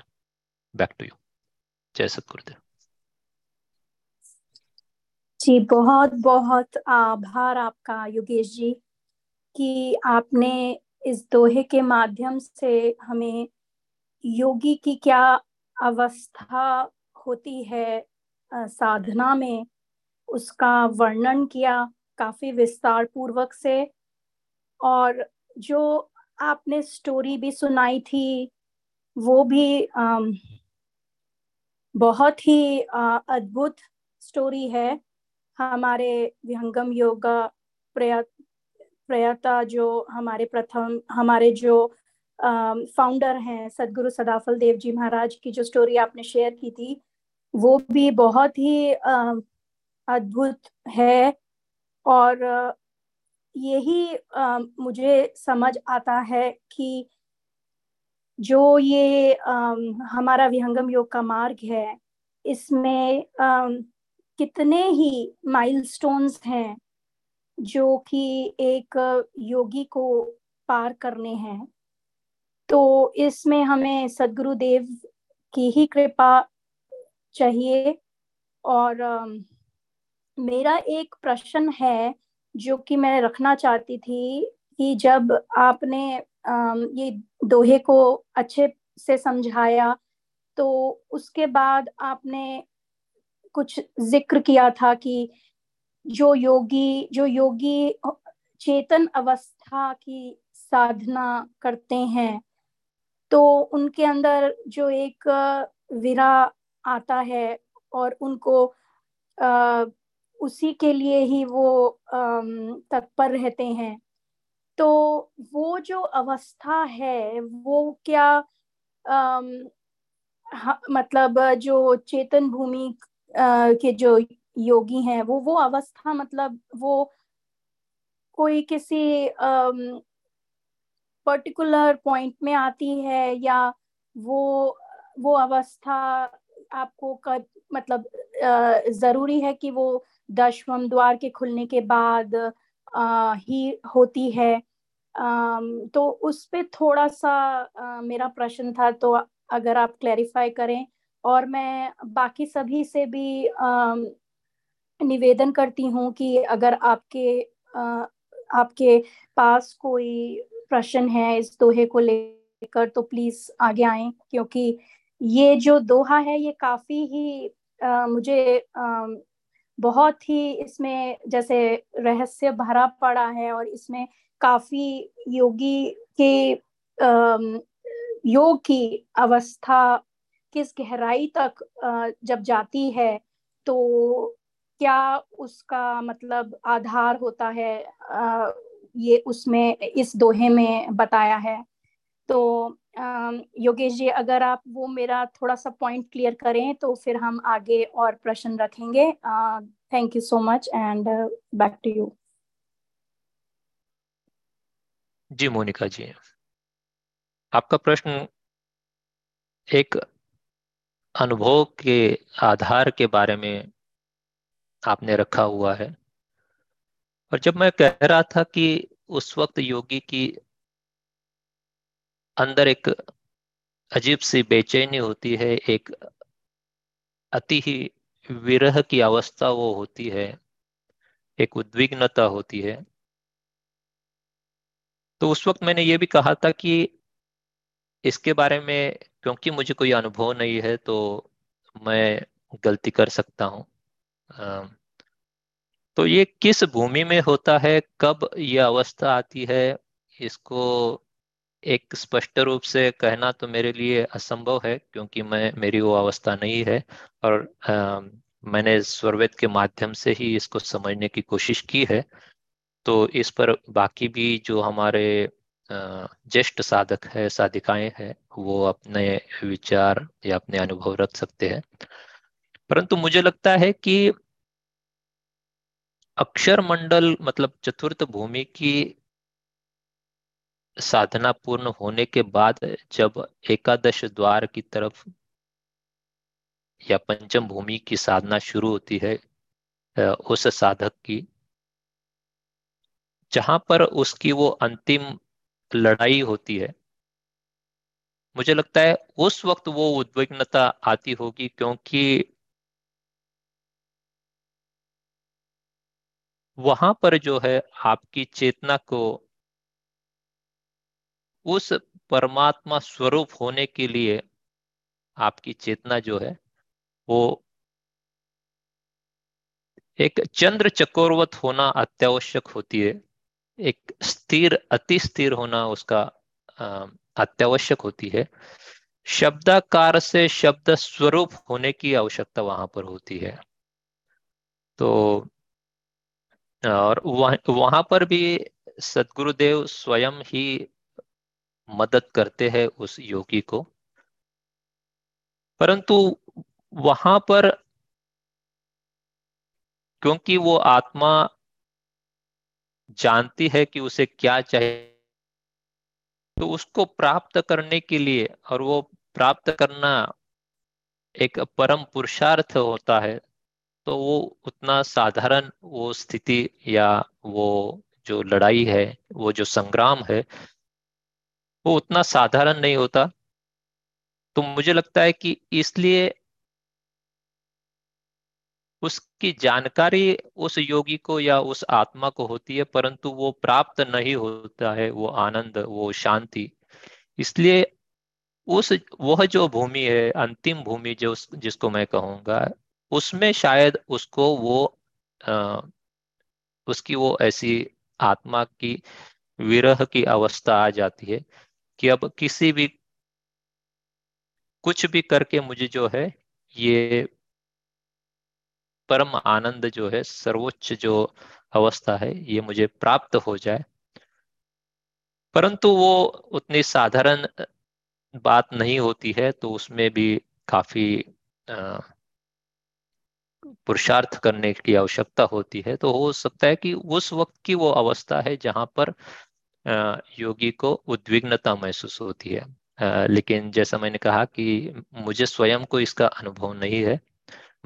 back to you जय सतगुरुदेव। जी, बहुत बहुत आभार आपका योगेश जी कि आपने इस दोहे के माध्यम से हमें योगी की क्या अवस्था होती है साधना में उसका वर्णन किया काफ़ी विस्तार पूर्वक से और जो आपने स्टोरी भी सुनाई थी, वो भी बहुत ही अद्भुत स्टोरी है। हमारे विहंगम योगा प्रयत प्रयता जो हमारे प्रथम, हमारे जो फाउंडर हैं, सदगुरु सदाफल देव जी महाराज की जो स्टोरी आपने शेयर की थी, वो भी बहुत ही अद्भुत है। और यही मुझे समझ आता है कि जो ये हमारा विहंगम योग का मार्ग है, इसमें कितने ही माइलस्टोन्स हैं जो कि एक योगी को पार करने हैं। तो इसमें हमें सदगुरुदेव की ही कृपा चाहिए और मेरा एक प्रश्न है जो कि मैं रखना चाहती थी कि जब आपने ये दोहे को अच्छे से समझाया तो उसके बाद आपने कुछ ज़िक्र किया था कि जो योगी जो योगी चेतन अवस्था की साधना करते हैं तो उनके अंदर जो एक विरा आता है और उनको उसी के लिए ही वो तत्पर रहते हैं। तो वो जो अवस्था है वो क्या आ, मतलब जो चेतन भूमि के जो योगी हैं वो वो अवस्था मतलब वो कोई किसी पर्टिकुलर पॉइंट में आती है या वो वो अवस्था आपको कब मतलब ज़रूरी है कि वो दशम द्वार के खुलने के बाद आ, ही होती है। आ, तो उस पर थोड़ा सा आ, मेरा प्रश्न था तो अगर आप क्लैरिफाई करें और मैं बाकी सभी से भी आ, निवेदन करती हूँ कि अगर आपके आ, आपके पास कोई प्रश्न है इस दोहे को लेकर तो प्लीज़ आगे आए क्योंकि ये जो दोहा है ये काफ़ी ही आ, मुझे आ, बहुत ही इसमें जैसे रहस्य भरा पड़ा है और इसमें काफ़ी योगी के योग की अवस्था किस गहराई तक जब जाती है तो क्या उसका मतलब आधार होता है ये उसमें, इस दोहे में बताया है? तो योगेश जी, अगर आप वो मेरा थोड़ा सा पॉइंट क्लियर करें तो फिर हम आगे और प्रश्न रखेंगे। Thank you so much and back to you जी, मोनिका जी। आपका प्रश्न एक अनुभव के आधार के बारे में आपने रखा हुआ है। और जब मैं कह रहा था कि उस वक्त योगी की अंदर एक अजीब सी बेचैनी होती है, एक अति ही विरह की अवस्था वो होती है, एक उद्विग्नता होती है। तो उस वक्त मैंने ये भी कहा था कि इसके बारे में क्योंकि मुझे कोई अनुभव नहीं है तो मैं गलती कर सकता हूँ। तो ये किस भूमि में होता है, कब ये अवस्था आती है, इसको एक स्पष्ट रूप से कहना तो मेरे लिए असंभव है क्योंकि मैं मेरी वो अवस्था नहीं है। और आ, मैंने स्वरवेद के माध्यम से ही इसको समझने की कोशिश की है। तो इस पर बाकी भी जो हमारे ज्येष्ठ साधक है साधिकाएँ हैं वो अपने विचार या अपने अनुभव रख सकते हैं। परंतु मुझे लगता है कि अक्षर मंडल मतलब चतुर्थ भूमि की साधना पूर्ण होने के बाद जब एकादश द्वार की तरफ़ या पंचम भूमि की साधना शुरू होती है उस साधक की, जहाँ पर उसकी वो अंतिम लड़ाई होती है, मुझे लगता है उस वक्त वो उद्विग्नता आती होगी क्योंकि वहाँ पर जो है आपकी चेतना को उस परमात्मा स्वरूप होने के लिए आपकी चेतना जो है वो एक चंद्र चकोरवत होना अत्यावश्यक होती है। एक स्थिर अति स्थिर होना उसका अत्यावश्यक होती है। शब्दाकार से शब्द स्वरूप होने की आवश्यकता वहाँ पर होती है। तो और वह, वहाँ पर भी सदगुरुदेव स्वयं ही मदद करते हैं उस योगी को। परंतु वहाँ पर क्योंकि वो आत्मा जानती है कि उसे क्या चाहिए तो उसको प्राप्त करने के लिए और वो प्राप्त करना एक परम पुरुषार्थ होता है तो वो उतना साधारण वो स्थिति या वो जो लड़ाई है, वो जो संग्राम है वो उतना साधारण नहीं होता। तो मुझे लगता है कि इसलिए उसकी जानकारी उस योगी को या उस आत्मा को होती है परंतु वो प्राप्त नहीं होता है वो आनंद वो शांति। इसलिए उस वह जो भूमि है अंतिम भूमि जो जिसको मैं कहूँगा उसमें शायद उसको वो आ, उसकी वो ऐसी आत्मा की विरह की अवस्था आ जाती है। कि अब किसी भी, कुछ भी करके मुझे जो है, ये परम आनंद जो है, सर्वोच्च जो अवस्था है, ये मुझे प्राप्त हो जाए। परंतु वो उतनी साधारण बात नहीं होती है तो उसमें भी काफ़ी पुरुषार्थ करने की आवश्यकता होती है। तो हो सकता है कि उस वक्त की वो अवस्था है, जहाँ पर योगी को उद्विग्नता महसूस होती है। लेकिन जैसा मैंने कहा कि मुझे स्वयं को इसका अनुभव नहीं है।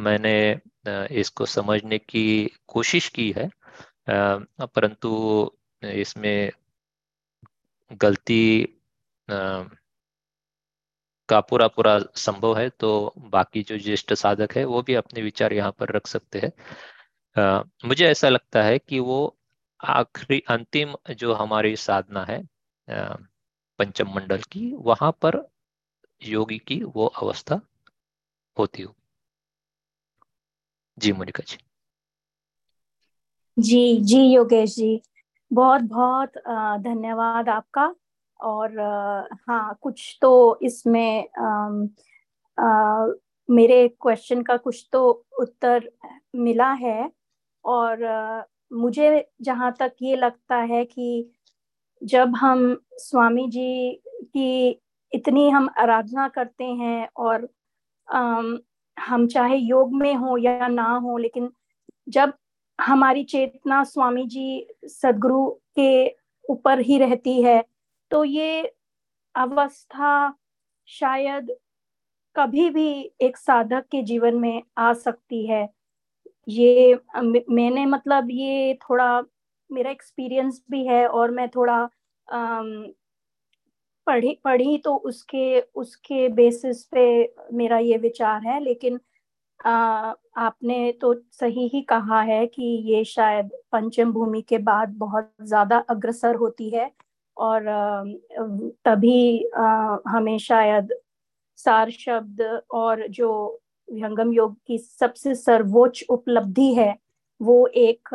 मैंने इसको समझने की कोशिश की है। परंतु इसमें गलती का पूरा पूरा संभव है तो बाकी जो ज्येष्ठ साधक है, वो भी अपने विचार यहाँ पर रख सकते हैं। मुझे ऐसा लगता है कि वो आखिरी अंतिम जो हमारी साधना है पंचम मंडल की, वहाँ पर योगी की वो अवस्था होती हो जी मोनिका जी जी जी योगेश जी, बहुत बहुत धन्यवाद आपका। और हाँ कुछ तो इसमें मेरे क्वेश्चन का कुछ तो उत्तर मिला है। और मुझे जहाँ तक ये लगता है कि जब हम स्वामी जी की इतनी हम आराधना करते हैं और आम, हम चाहे योग में हो या ना हो लेकिन जब हमारी चेतना स्वामी जी सदगुरु के ऊपर ही रहती है तो ये अवस्था शायद कभी भी एक साधक के जीवन में आ सकती है। ये मैंने मतलब ये थोड़ा मेरा एक्सपीरियंस भी है और मैं थोड़ा पढ़ी पढ़ी तो उसके उसके बेसिस पे मेरा ये विचार है लेकिन आ, आपने तो सही ही कहा है कि ये शायद पंचम भूमि के बाद बहुत ज़्यादा अग्रसर होती है और तभी हमें शायद सार शब्द और जो विहंगम योग की सबसे सर्वोच्च उपलब्धि है, वो एक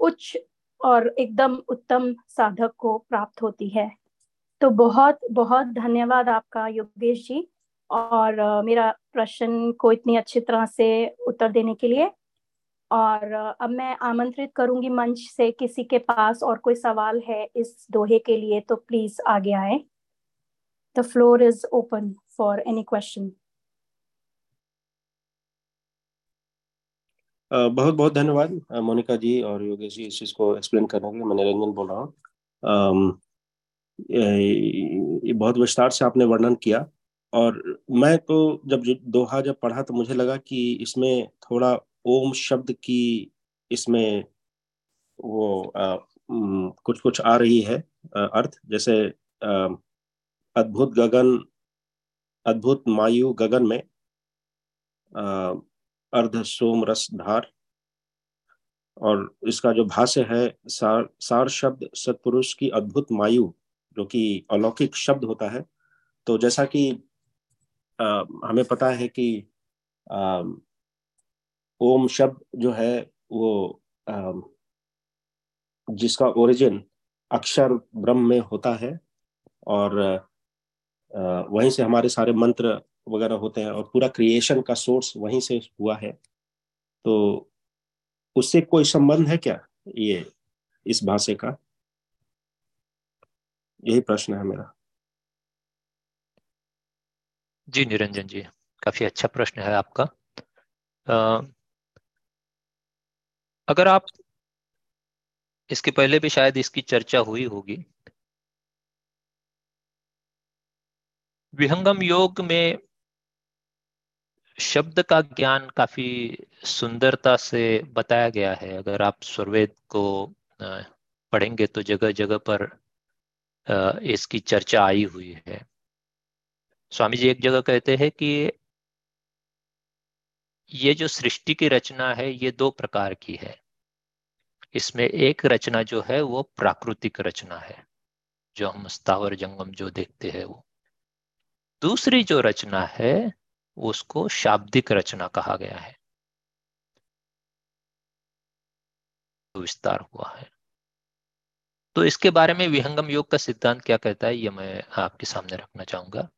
उच्च और एकदम उत्तम साधक को प्राप्त होती है। तो बहुत बहुत धन्यवाद आपका योगेश जी और मेरा प्रश्न को इतनी अच्छी तरह से उत्तर देने के लिए। और अब मैं आमंत्रित करूँगी मंच से, किसी के पास और कोई सवाल है इस दोहे के लिए तो प्लीज़ आगे आए। The floor is open for any question. बहुत बहुत धन्यवाद मोनिका जी और योगेश जी इस चीज़ को एक्सप्लेन करने के लिए। मैं निरंजन बोल रहा हूँ। बहुत विस्तार से आपने वर्णन किया और मैं तो जब दोहा जब पढ़ा तो मुझे लगा कि इसमें थोड़ा ओम शब्द की इसमें वो आ, कुछ कुछ आ रही है आ, अर्थ। जैसे अद्भुत गगन अद्भुत मायु गगन में अर्ध सोम रस धार। और इसका जो भाष्य है सार सार शब्द सत्पुरुष की अद्भुत मायु जो कि अलौकिक शब्द होता है। तो जैसा कि आ, हमें पता है कि आ, ओम शब्द जो है वो आ, जिसका ओरिजिन अक्षर ब्रह्म में होता है। और वहीं से हमारे सारे मंत्र वगैरह होते हैं और पूरा क्रिएशन का सोर्स वहीं से हुआ है। तो उससे कोई संबंध है क्या ये इस भाषा का? यही प्रश्न है मेरा। जी निरंजन जी काफ़ी अच्छा प्रश्न है आपका। आ, अगर आप इसके पहले भी शायद इसकी चर्चा हुई होगी विहंगम योग में शब्द का ज्ञान काफ़ी सुंदरता से बताया गया है। अगर आप स्वर्वेद को पढ़ेंगे तो जगह जगह पर इसकी चर्चा आई हुई है। स्वामी जी एक जगह कहते हैं कि ये जो सृष्टि की रचना है, ये दो प्रकार की है। इसमें एक रचना जो है, वो प्राकृतिक रचना है, जो हम स्थावर जंगम जो देखते हैं वो। दूसरी जो रचना है उसको शाब्दिक रचना कहा गया है। तो विस्तार हुआ है। तो इसके बारे में विहंगम योग का सिद्धांत क्या कहता है, ये मैं आपके सामने रखना चाहूँगा।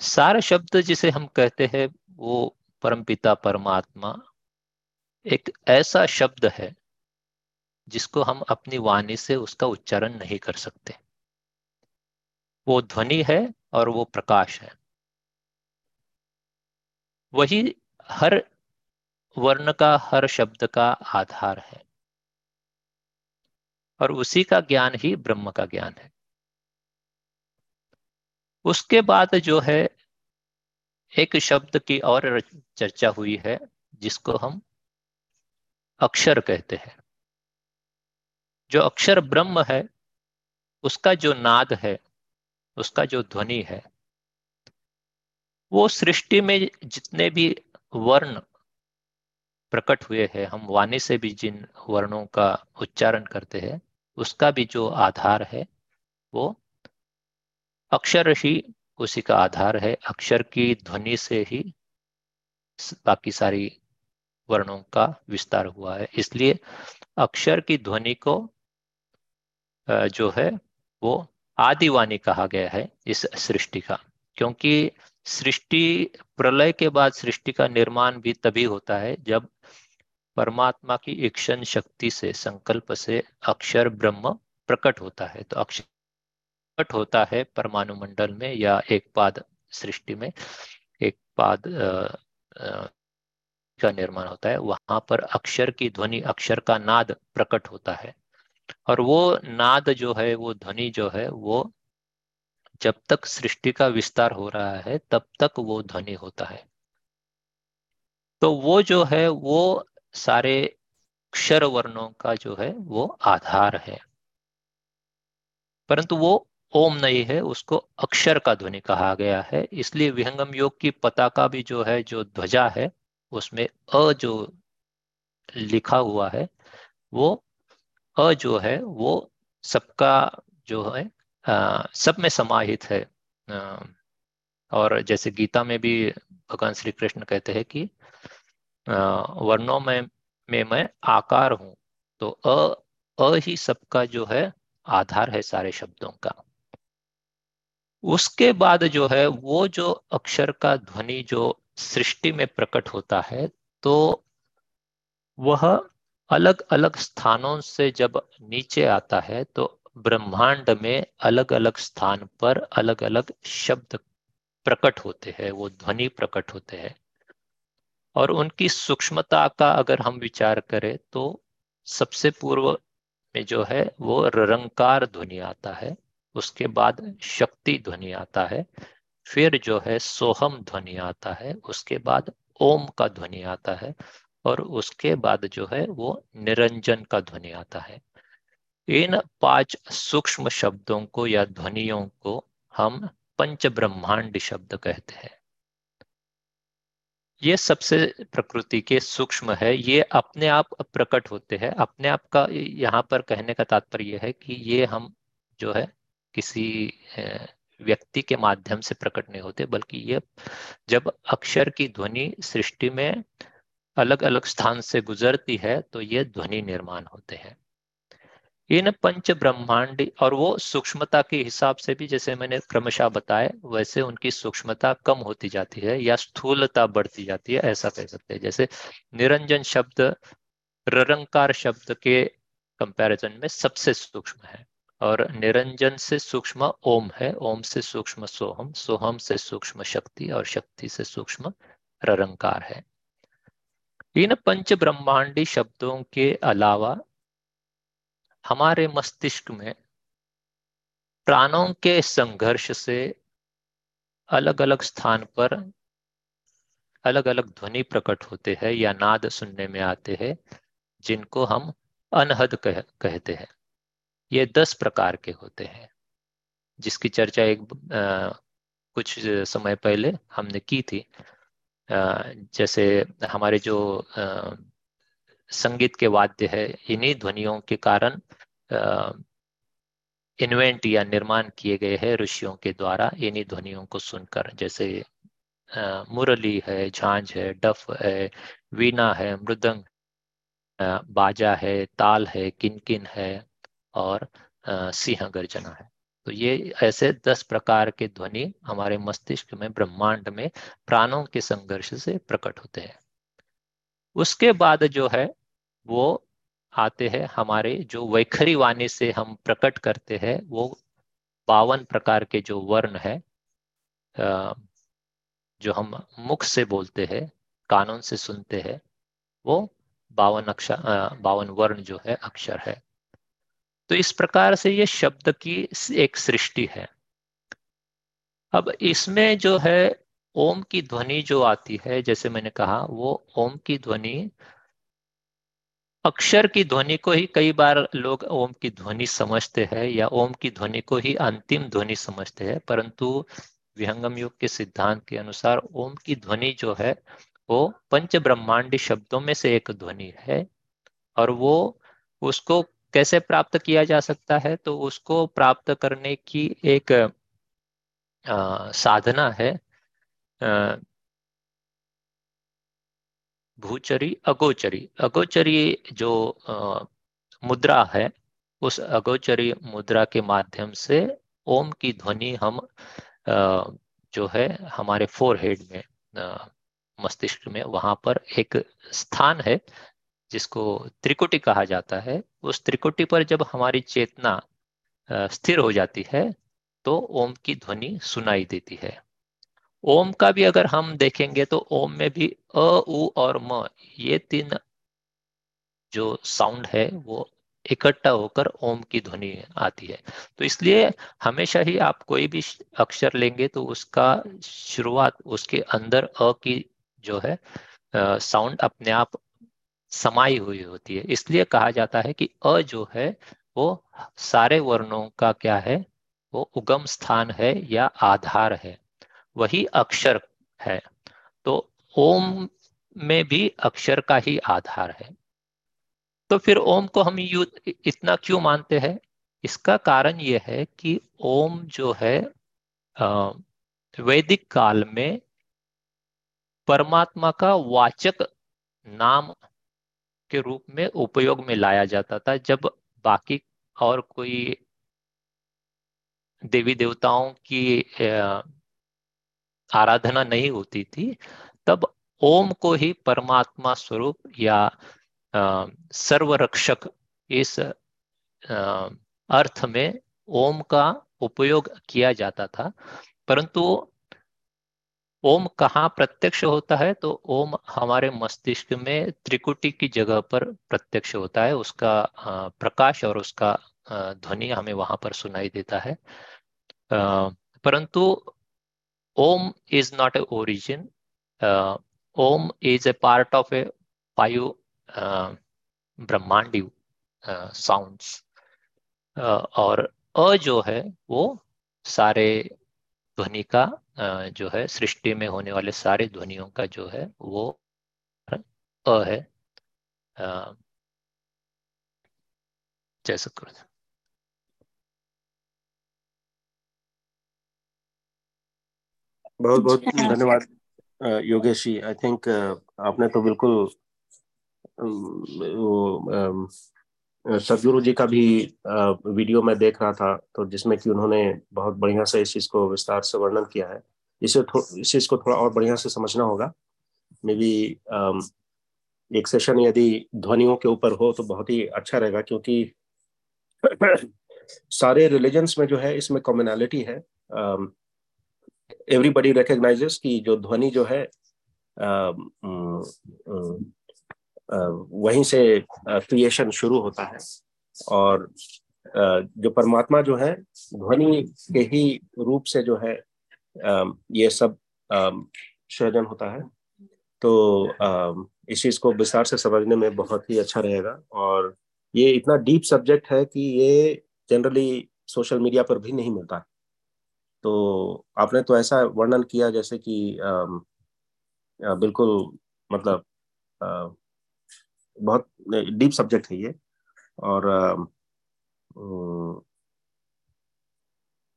सार शब्द जिसे हम कहते हैं, वो परमपिता परमात्मा, एक ऐसा शब्द है जिसको हम अपनी वाणी से उसका उच्चारण नहीं कर सकते। वो ध्वनि है और वो प्रकाश है। वही हर वर्ण का, हर शब्द का आधार है। और उसी का ज्ञान ही ब्रह्म का ज्ञान है। उसके बाद जो है, एक शब्द की और चर्चा हुई है, जिसको हम अक्षर कहते हैं। जो अक्षर ब्रह्म है, उसका जो नाद है, उसका जो ध्वनि है वो सृष्टि में जितने भी वर्ण प्रकट हुए हैं, हम वाणी से भी जिन वर्णों का उच्चारण करते हैं, उसका भी जो आधार है, वो अक्षर ही उसी का आधार है। अक्षर की ध्वनि से ही बाकी सारी वर्णों का विस्तार हुआ है। इसलिए अक्षर की ध्वनि को जो है, वो आदिवाणी कहा गया है इस सृष्टि का, क्योंकि सृष्टि प्रलय के बाद सृष्टि का निर्माण भी तभी होता है जब परमात्मा की इक्षण शक्ति से संकल्प से अक्षर ब्रह्म प्रकट होता है। तो अक्षर प्रकट होता है परमाणु मंडल में या एक पाद सृष्टि में एक पाद आ, आ, का निर्माण होता है। वहाँ पर अक्षर की ध्वनि अक्षर का नाद प्रकट होता है। और वो नाद जो है वो ध्वनि जो है वो जब तक सृष्टि का विस्तार हो रहा है, तब तक वो ध्वनि होता है। तो वो जो है, वो सारे अक्षर वर्णों का जो है, वो आधार है। परंतु वो ओम नहीं है, उसको अक्षर का ध्वनि कहा गया है। इसलिए विहंगम योग की पताका भी जो है, जो ध्वजा है, उसमें अ जो लिखा हुआ है, वो अ जो है, वो सबका जो है सब में समाहित है। और जैसे गीता में भी भगवान श्री कृष्ण कहते हैं कि वर्णों में में मैं आकार हूँ तो अ अ ही सबका जो है आधार है सारे शब्दों का। उसके बाद जो है, वो जो अक्षर का ध्वनि जो सृष्टि में प्रकट होता है तो वह अलग अलग स्थानों से जब नीचे आता है तो ब्रह्मांड में अलग अलग स्थान पर अलग अलग शब्द प्रकट होते हैं, वो ध्वनि प्रकट होते हैं। और उनकी सूक्ष्मता का अगर हम विचार करें तो सबसे पूर्व में जो है, वो रंकार ध्वनि आता है, उसके बाद शक्ति ध्वनि आता है, फिर जो है सोहम ध्वनि आता है, उसके बाद ओम का ध्वनि आता है, और उसके बाद जो है, वो निरंजन का ध्वनि आता है। इन पाँच सूक्ष्म शब्दों को या ध्वनियों को हम पंच ब्रह्मांड शब्द कहते हैं। ये सबसे प्रकृति के सूक्ष्म है। ये अपने आप प्रकट होते हैं। अपने आप का यहाँ पर कहने का तात्पर्य है कि ये हम जो है किसी व्यक्ति के माध्यम से प्रकट नहीं होते, बल्कि ये जब अक्षर की ध्वनि सृष्टि में अलग अलग स्थान से गुजरती है तो ये ध्वनि निर्माण होते हैं। इन पंच ब्रह्मांड और वो सूक्ष्मता के हिसाब से भी जैसे मैंने क्रमशः बताया, वैसे उनकी सूक्ष्मता कम होती जाती है या स्थूलता बढ़ती जाती है, ऐसा कह सकते हैं। जैसे निरंजन शब्द, ररंकार शब्द के कंपैरिजन में सबसे सूक्ष्म है और निरंजन से सूक्ष्म ओम है। ओम से सूक्ष्म सोहम सोहम से सूक्ष्म शक्ति और शक्ति से सूक्ष्म ररंकार है। इन पंच ब्रह्मांडी शब्दों के अलावा हमारे मस्तिष्क में प्राणों के संघर्ष से अलग अलग स्थान पर अलग अलग ध्वनि प्रकट होते हैं या नाद सुनने में आते हैं जिनको हम अनहद कह, कहते हैं। ये दस प्रकार के होते हैं जिसकी चर्चा एक आ, कुछ समय पहले हमने की थी। आ, जैसे हमारे जो संगीत के वाद्य है, इन्हीं ध्वनियों के कारण इन्वेंट या निर्माण किए गए हैं ऋषियों के द्वारा इन्हीं ध्वनियों को सुनकर। जैसे मुरली है, झांझ है, डफ है, वीणा है, मृदंग बाजा है, ताल है, किनकिन है और सिंह गर्जना है। तो ये ऐसे दस प्रकार के ध्वनि हमारे मस्तिष्क में, ब्रह्मांड में प्राणों के संघर्ष से प्रकट होते हैं। उसके बाद जो है, वो आते हैं हमारे जो वैखरी वाणी से हम प्रकट करते हैं, वो बावन प्रकार के जो वर्ण है जो हम मुख से बोलते हैं कानून से सुनते हैं, वो बावन अक्षर बावन वर्ण जो है, अक्षर है। तो इस प्रकार से ये शब्द की एक सृष्टि है। अब इसमें जो है ओम की ध्वनि जो आती है जैसे मैंने कहा वो ओम की ध्वनि अक्षर की ध्वनि को ही कई बार लोग ओम की ध्वनि समझते हैं या ओम की ध्वनि को ही अंतिम ध्वनि समझते हैं परंतु विहंगम युग के सिद्धांत के अनुसार ओम की ध्वनि जो है वो पंच ब्रह्मांडी शब्दों में से एक ध्वनि है और वो उसको कैसे प्राप्त किया जा सकता है? तो उसको प्राप्त करने की एक आ, साधना है। भूचरी, अगोचरी। अगोचरी जो मुद्रा है, उस अगोचरी मुद्रा के माध्यम से ओम की ध्वनि हम जो है, हमारे फोरहेड में मस्तिष्क में वहाँ पर एक स्थान है, जिसको त्रिकुटी कहा जाता है। उस त्रिकुटी पर जब हमारी चेतना स्थिर हो जाती है तो ओम की ध्वनि सुनाई देती है। ओम का भी अगर हम देखेंगे तो ओम में भी अ, उ और म, ये तीन जो साउंड है, वो इकट्ठा होकर ओम की ध्वनि आती है। तो इसलिए हमेशा ही आप कोई भी अक्षर लेंगे तो उसका शुरुआत, उसके अंदर अ की जो है साउंड अपने आप समाई हुई होती है। इसलिए कहा जाता है कि अ जो है, वो सारे वर्णों का क्या है, वो उगम स्थान है या आधार है। वही अक्षर है। तो ओम में भी अक्षर का ही आधार है। तो फिर ओम को हम इतना क्यों मानते हैं? इसका कारण यह है कि ओम जो है वैदिक काल में परमात्मा का वाचक नाम के रूप में उपयोग में लाया जाता था। जब बाकी और कोई देवी देवताओं की आराधना नहीं होती थी, तब ओम को ही परमात्मा स्वरूप या सर्वरक्षक इस अर्थ में ओम का उपयोग किया जाता था। परंतु ओम कहाँ प्रत्यक्ष होता है तो ओम हमारे मस्तिष्क में त्रिकुटी की जगह पर प्रत्यक्ष होता है। उसका प्रकाश और उसका ध्वनि हमें वहाँ पर सुनाई देता है। परंतु Om is not a origin Om is a part of a five ब्रह्मांडी sounds और अ जो है, वो सारे ध्वनि का जो है, सृष्टि में होने वाले सारे ध्वनियों का जो है, वो अ है। जय सतगुरु बहुत बहुत धन्यवाद योगेश जी। आई थिंक आपने तो बिल्कुल वो सदगुरु जी का भी वीडियो मैं देख रहा था तो जिसमें कि उन्होंने बहुत बढ़िया से इस चीज़ को विस्तार से वर्णन किया है। इसे इस चीज़ को थोड़ा और बढ़िया से समझना होगा। मे बी एक सेशन यदि ध्वनियों के ऊपर हो तो बहुत ही अच्छा रहेगा क्योंकि सारे रिलीजन्स में जो है इसमें कॉमनैलिटी है। एवरीबडी रिकग्नाइजेस कि जो ध्वनि जो है वहीं से क्रिएशन शुरू होता है। और जो परमात्मा जो है, ध्वनि के ही रूप से जो है ये सब सृजन होता है। तो इस चीज़ को विस्तार से समझने में बहुत ही अच्छा रहेगा। और ये इतना डीप सब्जेक्ट है कि ये जनरली सोशल मीडिया पर भी नहीं मिलता। तो आपने तो ऐसा वर्णन किया जैसे कि बिल्कुल मतलब आ, बहुत डीप सब्जेक्ट है ये। और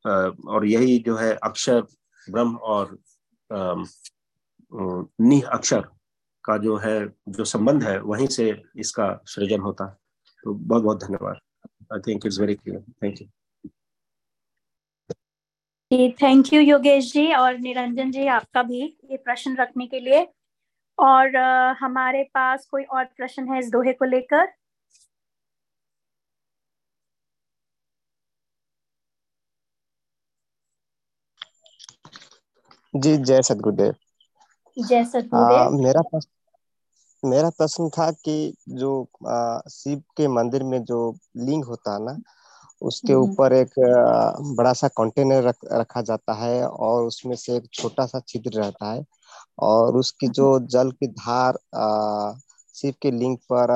और यही जो है अक्षर ब्रह्म और निह अक्षर का जो है जो संबंध है वहीं से इसका सृजन होता। है तो बहुत बहुत धन्यवाद। I think it's very clear thank you thank you Yogesh ji और निरंजन जी आपका भी ये प्रश्न रखने के लिए। और uh, हमारे पास कोई और प्रश्न है इस दोहे को लेकर? जी जय सदगुरुदेव जय सदगुरुदेव मेरा प्रश्न मेरा प्रश्न था कि जो आ, शिव के मंदिर में जो लिंग होता है ना उसके हम्म। ऊपर एक बड़ा सा कंटेनर रख, रखा जाता है और उसमें से एक छोटा सा छिद्र रहता है और उसकी जो जल की धार शिव के लिंग पर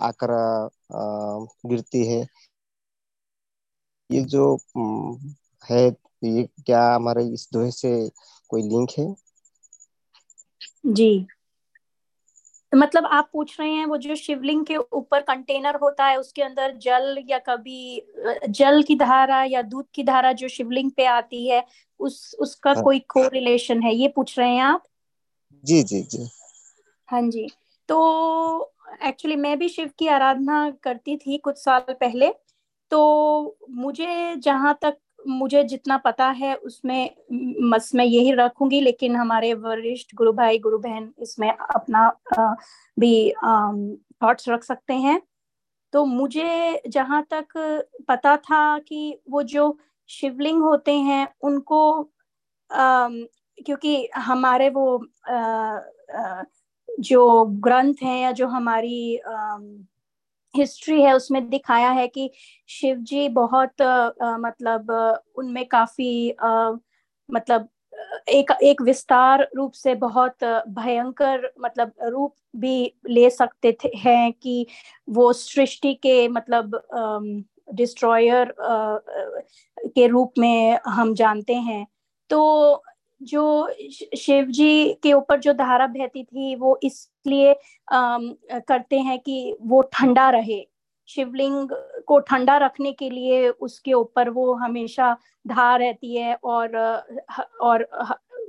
आकर गिरती है। ये जो है ये क्या हमारे इस दोहे से कोई लिंक है? जी। तो मतलब आप पूछ रहे हैं वो जो शिवलिंग के ऊपर कंटेनर होता है उसके अंदर जल या कभी जल की धारा या दूध की धारा जो शिवलिंग पे आती है उस उसका हाँ। कोई को रिलेशन है? ये पूछ रहे हैं आप? जी जी जी। हाँ जी। तो एक्चुअली मैं भी शिव की आराधना करती थी कुछ साल पहले। तो मुझे जहाँ तक मुझे जितना पता है उसमें मस मैं यही रखूँगी लेकिन हमारे वरिष्ठ गुरु भाई गुरु बहन इसमें अपना भी थॉट्स रख सकते हैं। तो मुझे जहाँ तक पता था कि वो जो शिवलिंग होते हैं उनको आ, क्योंकि हमारे वो आ, आ, जो ग्रंथ हैं या जो हमारी हिस्ट्री है उसमें दिखाया है कि शिव जी बहुत आ, मतलब उनमें काफ़ी आ, मतलब एक एक विस्तार रूप से बहुत भयंकर मतलब रूप भी ले सकते थे हैं कि वो सृष्टि के मतलब डिस्ट्रॉयर के रूप में हम जानते हैं। तो जो शिव जी के ऊपर जो धारा बहती थी, वो इसलिए करते हैं कि वो ठंडा रहे। शिवलिंग को ठंडा रखने के लिए उसके ऊपर वो हमेशा धार रहती है और और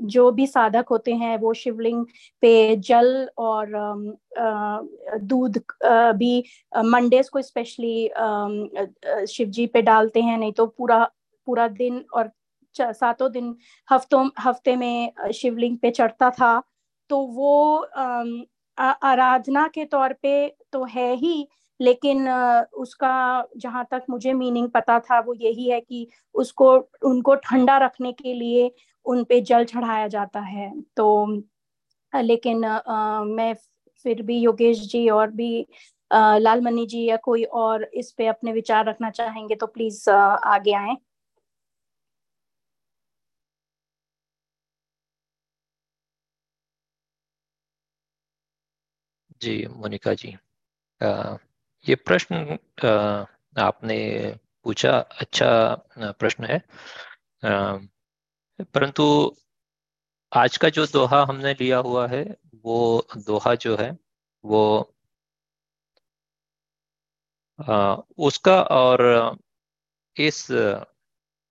जो भी साधक होते हैं, वो शिवलिंग पे जल और दूध भी मंडेस को स्पेशली शिव जी पे डालते हैं, नहीं तो पूरा पूरा दिन और सातों दिन हफ्तों हफ़्ते में शिवलिंग पे चढ़ता था। तो वो आराधना के तौर पे तो है ही लेकिन उसका जहाँ तक मुझे मीनिंग पता था वो यही है कि उसको उनको ठंडा रखने के लिए उन पे जल चढ़ाया जाता है। तो लेकिन आ, मैं फिर भी योगेश जी और भी लालमनी जी या कोई और इस पे अपने विचार रखना चाहेंगे तो प्लीज़ आगे आए। जी मोनिका जी। आ, ये प्रश्न आपने पूछा अच्छा प्रश्न है। परंतु आज का जो दोहा हमने लिया हुआ है वो दोहा जो है वो आ, उसका और इस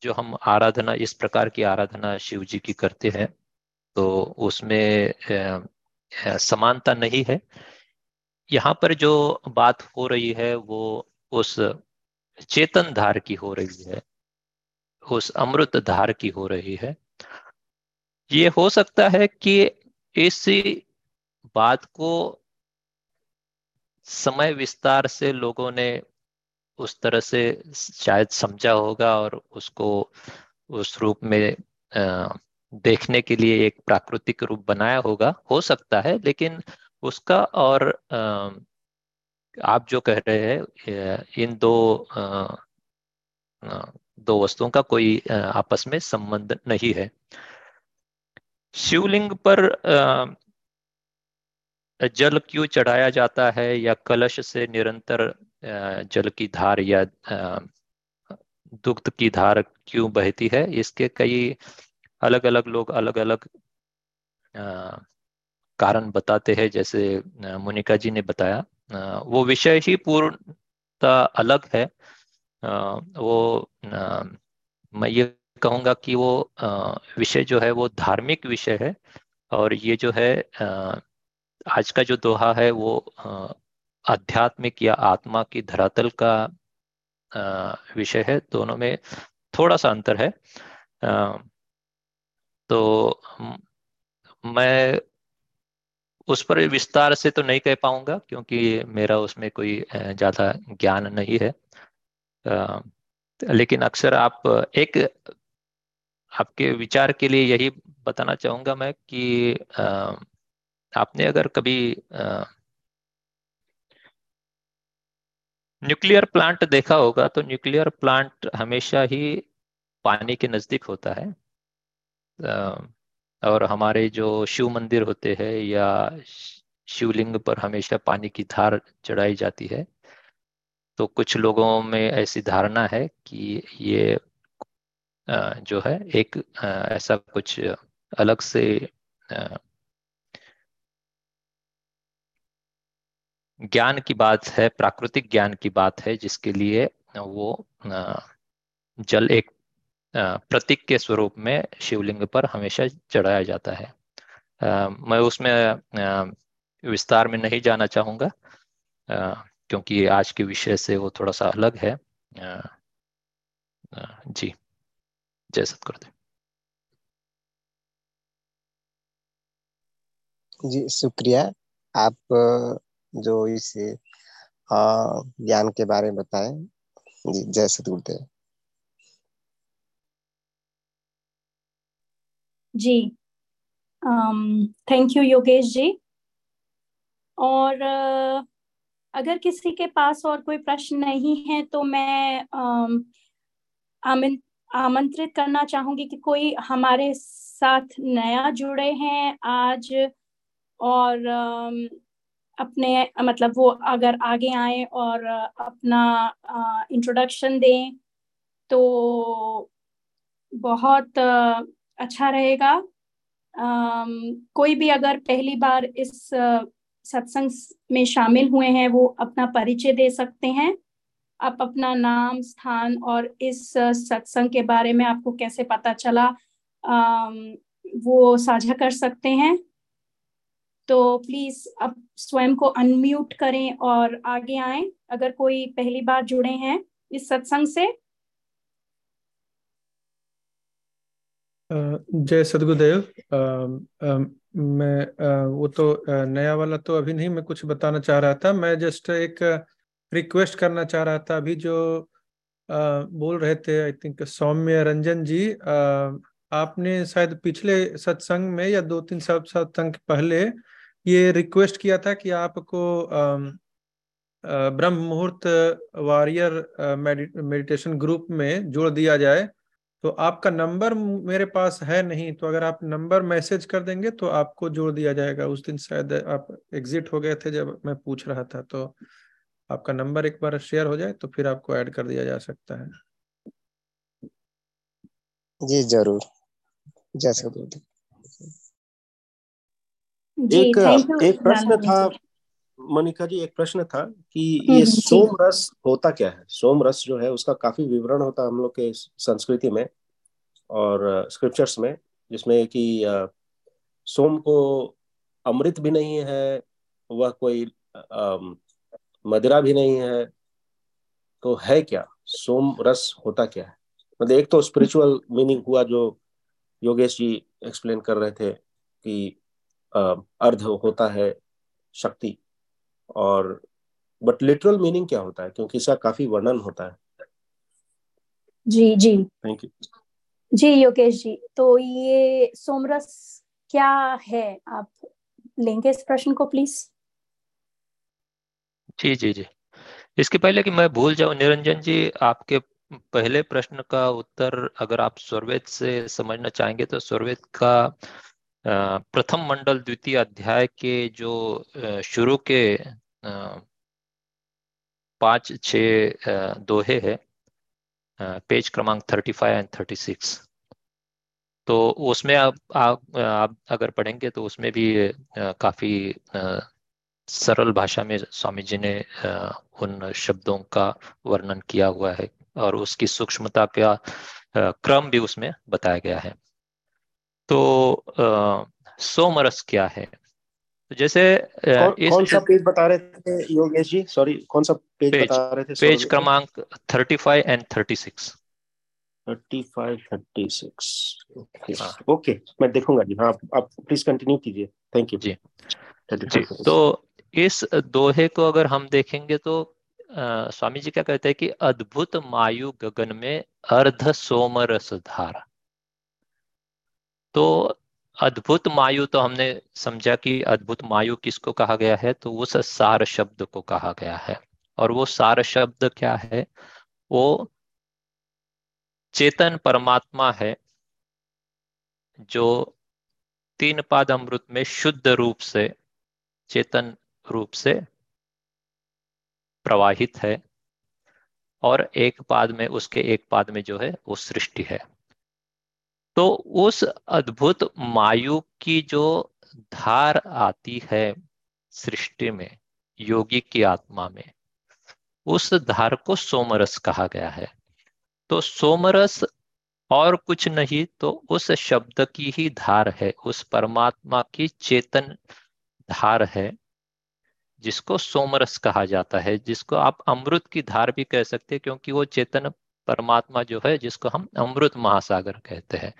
जो हम आराधना इस प्रकार की आराधना शिव जी की करते हैं तो उसमें समानता नहीं है। यहाँ पर जो बात हो रही है वो उस चेतन धार की हो रही है, उस अमृत धार की हो रही है। ये हो सकता है कि इसी बात को समय विस्तार से लोगों ने उस तरह से शायद समझा होगा और उसको उस रूप में देखने के लिए एक प्राकृतिक रूप बनाया होगा। हो सकता है, लेकिन उसका और आप जो कह रहे हैं इन दो दो वस्तुओं का कोई आपस में संबंध नहीं है। शिवलिंग पर जल क्यों चढ़ाया जाता है या कलश से निरंतर जल की धार या दुग्ध की धार क्यों बहती है? इसके कई अलग अलग लोग अलग अलग कारण बताते हैं, जैसे मोनिका जी ने बताया। वो विषय ही पूर्णता अलग है। वो मैं ये कहूँगा कि वो विषय जो है वो धार्मिक विषय है और ये जो है आज का जो दोहा है वो आध्यात्मिक या आत्मा की धरातल का विषय है। दोनों में थोड़ा सा अंतर है। तो मैं उस पर विस्तार से तो नहीं कह पाऊँगा, क्योंकि मेरा उसमें कोई ज़्यादा ज्ञान नहीं है। लेकिन अक्सर आप एक, आपके विचार के लिए यही बताना चाहूँगा मैं कि आपने अगर कभी न्यूक्लियर प्लांट देखा होगा तो न्यूक्लियर प्लांट हमेशा ही पानी के नज़दीक होता है। और हमारे जो शिव मंदिर होते हैं या शिवलिंग पर हमेशा पानी की धार चढ़ाई जाती है तो कुछ लोगों में ऐसी धारणा है कि ये जो है, एक ऐसा कुछ अलग से ज्ञान की बात है, प्राकृतिक ज्ञान की बात है, जिसके लिए वो जल एक प्रतीक के स्वरूप में शिवलिंग पर हमेशा चढ़ाया जाता है। आ, मैं उसमें विस्तार में नहीं जाना चाहूँगा क्योंकि आज के विषय से वो थोड़ा सा अलग है। आ, जी। जय सतगुरुदेव। जी शुक्रिया। आप जो इस ज्ञान के बारे में बताएँ। जी जय सतगुरुदेव। जी। Thank you Yogesh ji. और अगर किसी के पास और कोई प्रश्न नहीं है तो मैं आमंत्रित करना चाहूँगी कि कोई हमारे साथ नया जुड़े हैं आज, और अपने मतलब वो अगर आगे आए और अपना इंट्रोडक्शन दें तो बहुत अच्छा रहेगा। कोई भी अगर पहली बार इस सत्संग में शामिल हुए हैं वो अपना परिचय दे सकते हैं। आप अपना नाम स्थान और इस सत्संग के बारे में आपको कैसे पता चला आ, वो साझा कर सकते हैं। तो प्लीज़ आप स्वयं को अनम्यूट करें और आगे आए। अगर कोई पहली बार जुड़े हैं इस सत्संग से जय सदगुरुदेव। मैं वो तो नया वाला तो अभी नहीं, मैं कुछ बताना चाह रहा था। मैं जस्ट एक रिक्वेस्ट करना चाह रहा था। अभी जो बोल रहे थे आई थिंक सौम्य रंजन जी आपने शायद पिछले सत्संग में या दो तीन सब सत्संग पहले ये रिक्वेस्ट किया था कि आपको ब्रह्म मुहूर्त वॉरियर मेडिटेशन ग्रुप में जोड़ दिया जाए। तो आपका नंबर मेरे पास है नहीं तो अगर आप नंबर मैसेज कर देंगे तो आपको जोड़ दिया जाएगा। उस दिन शायद आप एग्जिट हो गए थे जब मैं पूछ रहा था तो आपका नंबर एक बार शेयर हो जाए तो फिर आपको ऐड कर दिया जा सकता है। जी ज़रूर। जैसे एक एक प्रश्न था मनिका जी एक प्रश्न था कि ये सोम रस होता क्या है? सोम रस जो है उसका काफ़ी विवरण होता है हम लोग के संस्कृति में और स्क्रिप्चर्स में जिसमें कि सोम को अमृत भी नहीं है वह कोई मदिरा भी नहीं है तो है क्या? सोम रस होता क्या है? मतलब एक तो स्पिरिचुअल मीनिंग हुआ जो योगेश जी एक्सप्लेन कर रहे थे कि अर्ध होता है शक्ति। और बट लिटरल मीनिंग क्या होता है? क्योंकि इसका काफ़ी वर्णन होता है। जी जी। थैंक यू जी योगेश जी तो ये सोमरस क्या है? आप लेंगे इस प्रश्न को प्लीज़ जी जी जी। इसके पहले कि मैं भूल जाऊँ निरंजन जी आपके पहले प्रश्न का उत्तर अगर आप स्वर्वेद से समझना चाहेंगे तो स्वर्वेद का प्रथम मंडल द्वितीय अध्याय के जो शुरू के पाँच छ दोहे है पेज क्रमांक thirty five and thirty six. तो उसमें आप आप, आप अगर पढ़ेंगे तो उसमें भी काफ़ी सरल भाषा में स्वामी जी ने उन शब्दों का वर्णन किया हुआ है और उसकी सूक्ष्मता का क्रम भी उसमें बताया गया है। तो सोमरस क्या है? तो जैसे कौन, इस कौन सा पेज बता रहे थे योगेश जी? सॉरी कौन सा पेज, पेज बता रहे थे? पेज क्रमांक 35 एंड 36 35 36 ओके मैं देखूँगा जी। हाँ आप प्लीज़ कंटिन्यू कीजिए। थैंक यू जी। जी तो इस दोहे को अगर हम देखेंगे तो आ, स्वामी जी क्या कहते हैं कि अद्भुत मायु गगन में अर्ध सोमरस धारा। तो अद्भुत मायु तो हमने समझा कि अद्भुत मायु किसको कहा गया है? तो उस सार शब्द को कहा गया है। और वो सार शब्द क्या है? वो चेतन परमात्मा है, जो तीन पाद अमृत में शुद्ध रूप से, चेतन रूप से प्रवाहित है और एक पाद में, उसके एक पाद में जो है, वो सृष्टि है। तो उस अद्भुत मायु की जो धार आती है सृष्टि में, योगी की आत्मा में, उस धार को सोमरस कहा गया है। तो सोमरस और कुछ नहीं तो उस शब्द की ही धार है, उस परमात्मा की चेतन धार है, जिसको सोमरस कहा जाता है, जिसको आप अमृत की धार भी कह सकते हैं, क्योंकि वो चेतन परमात्मा जो है जिसको हम अमृत महासागर कहते हैं।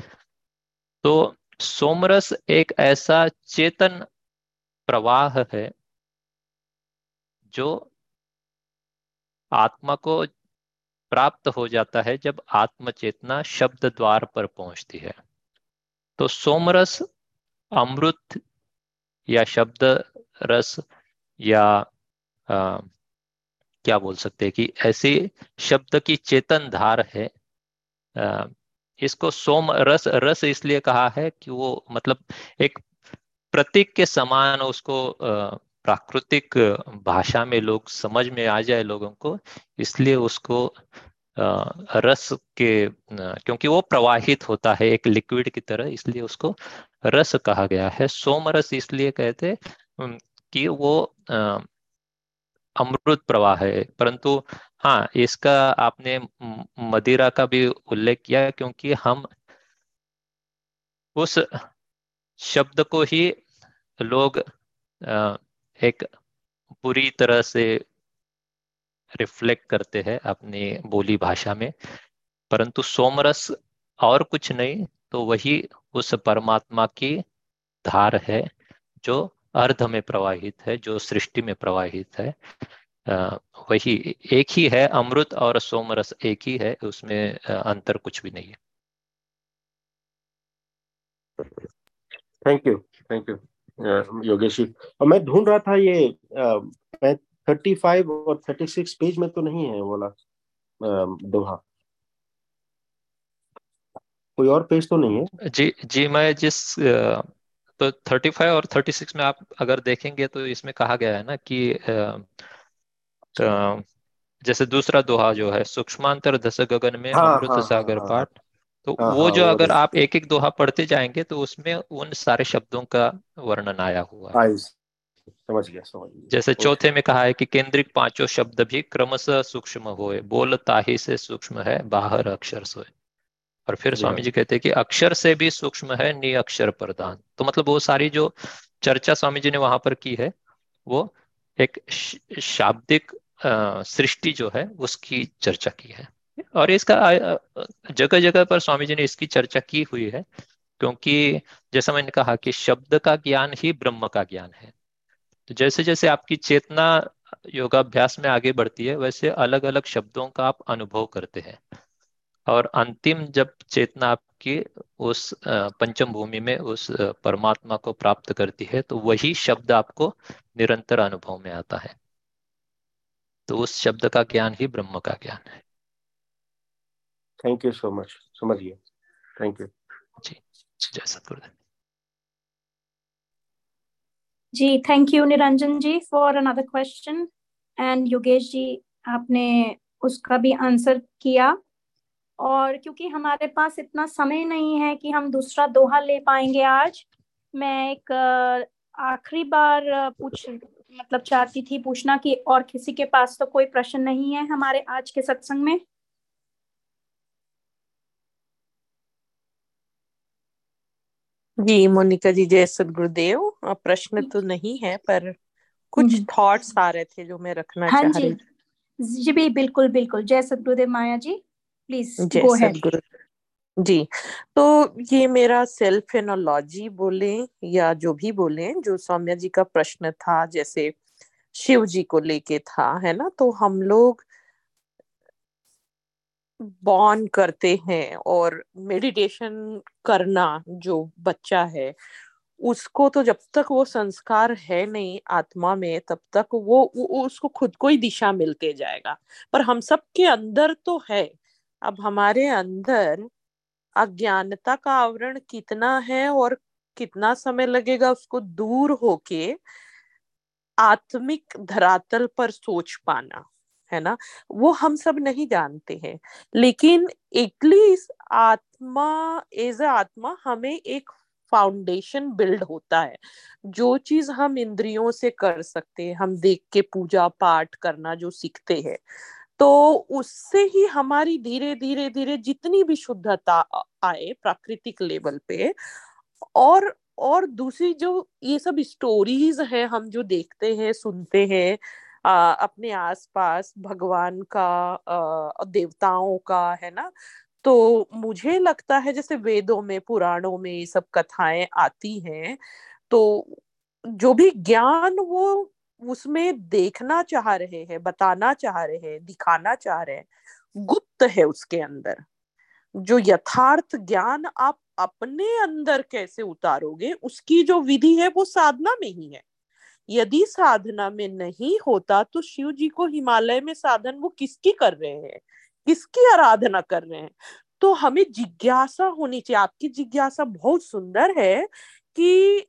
तो सोमरस एक ऐसा चेतन प्रवाह है जो आत्मा को प्राप्त हो जाता है जब आत्म चेतना शब्द द्वार पर पहुँचती है। तो सोमरस अमृत या शब्द रस या आ, क्या बोल सकते हैं कि ऐसे शब्द की चेतन धार है। इसको सोम रस रस इसलिए कहा है कि वो मतलब एक प्रतीक के समान उसको प्राकृतिक भाषा में लोग, समझ में आ जाए लोगों को, इसलिए उसको रस के क्योंकि वो प्रवाहित होता है एक लिक्विड की तरह, इसलिए उसको रस कहा गया है। सोम रस इसलिए कहते कि वो अमृत प्रवाह है। परंतु हाँ इसका आपने मदिरा का भी उल्लेख किया क्योंकि हम उस शब्द को ही लोग एक बुरी तरह से रिफ्लेक्ट करते हैं अपनी बोली भाषा में। परंतु सोमरस और कुछ नहीं तो वही उस परमात्मा की धार है जो अर्ध में प्रवाहित है जो सृष्टि में प्रवाहित है। वही एक ही है अमृत और सोमरस एक ही है उसमें अंतर कुछ भी नहीं है। Thank you thank you Yogesh ji. और मैं ढूंढ रहा था ये मैं थर्टी फाइव और थर्टी सिक्स पेज में तो नहीं है वाला दोहा। कोई और पेज तो नहीं है? जी जी मैं जिस तो थर्टी फाइव और थर्टी सिक्स में आप अगर देखेंगे तो इसमें कहा गया है ना कि तो जैसे दूसरा दोहा जो है सूक्ष्मांतर दस गगन में हाँ, अमृत हाँ, सागर हाँ, पाठ तो हाँ, वो हाँ, जो अगर आप एक एक दोहा पढ़ते जाएँगे तो उसमें उन सारे शब्दों का वर्णन आया हुआ है। समझ गया समझ गया। जैसे चौथे में कहा है कि केंद्रिक पाँचों शब्द भी क्रमशः सूक्ष्म होए बोलता ही से सूक्ष्म है बाहर अक्षर सोए। और फिर स्वामी जी कहते हैं कि अक्षर से भी सूक्ष्म है नि अक्षर प्रदान तो मतलब वो सारी जो चर्चा स्वामी जी ने वहाँ पर की है वो एक शाब्दिक सृष्टि जो है उसकी चर्चा की है। और इसका जगह जगह पर स्वामी जी ने इसकी चर्चा की हुई है क्योंकि जैसा मैंने कहा कि शब्द का ज्ञान ही ब्रह्म का ज्ञान है। तो जैसे जैसे आपकी चेतना योगाभ्यास में आगे बढ़ती है वैसे अलग अलग शब्दों का आप अनुभव करते हैं। और अंतिम जब चेतना आपकी उस पंचम भूमि में उस परमात्मा को प्राप्त करती है तो वही शब्द आपको निरंतर अनुभव में आता है। तो उस शब्द का ज्ञान ही ब्रह्म का ज्ञान है। थैंक यू सो मच समझ गया थैंक यू जी। जय सतगुरुदेव। जी thank you Niranjan ji for another question and Yogesh ji आपने उसका भी आंसर किया। और क्योंकि हमारे पास इतना समय नहीं है कि हम दूसरा दोहा ले पाएँगे आज मैं एक आखिरी बार पूछ मतलब चाहती थी पूछना कि और किसी के पास तो कोई प्रश्न नहीं है हमारे आज के सत्संग में। जी मोनिका जी जय सदगुरुदेव। प्रश्न तो नहीं है पर कुछ थॉट्स हम्म। आ रहे थे जो मैं रखना हाँ चाह रही जी भी बिल्कुल बिल्कुल। जय सदगुरुदेव माया जी। प्लीज़ गो सदगुरु जी तो ये मेरा सेल्फ एनोलॉजी बोले या जो भी बोले जो सौम्या जी का प्रश्न था जैसे शिव जी को लेके था है ना? तो हम लोग बॉर्न करते हैं और मेडिटेशन करना जो बच्चा है उसको तो जब तक वो संस्कार है नहीं आत्मा में तब तक वो, वो उसको खुद को ही दिशा मिलते जाएगा। पर हम सब के अंदर तो है अब हमारे अंदर अज्ञानता का आवरण कितना है और कितना समय लगेगा उसको दूर होके आत्मिक धरातल पर सोच पाना, है ना? वो हम सब नहीं जानते हैं। लेकिन एटलीस्ट आत्मा एज आत्मा हमें एक फाउंडेशन बिल्ड होता है। जो चीज़ हम इंद्रियों से कर सकते हैं, हम देख के पूजा पाठ करना जो सीखते हैं। तो उससे ही हमारी धीरे धीरे धीरे जितनी भी शुद्धता आए प्राकृतिक लेवल पे और और दूसरी जो ये सब स्टोरीज है हम जो देखते हैं सुनते हैं आ, अपने आसपास भगवान का आ, देवताओं का है ना? तो मुझे लगता है जैसे वेदों में पुराणों में ये सब कथाएँ आती हैं तो जो भी ज्ञान वो उसमें देखना चाह रहे हैं, बताना चाह रहे हैं, दिखाना चाह रहे हैं, गुप्त है उसके अंदर। जो यथार्थ ज्ञान आप अपने अंदर कैसे उतारोगे, उसकी जो विधि है वो साधना में ही है। यदि साधना में नहीं होता तो शिव जी को हिमालय में साधन वो किसकी कर रहे हैं? किसकी आराधना कर रहे हैं? तो हमें जिज्ञासा होनी चाहिए। आपकी जिज्ञासा बहुत सुंदर है कि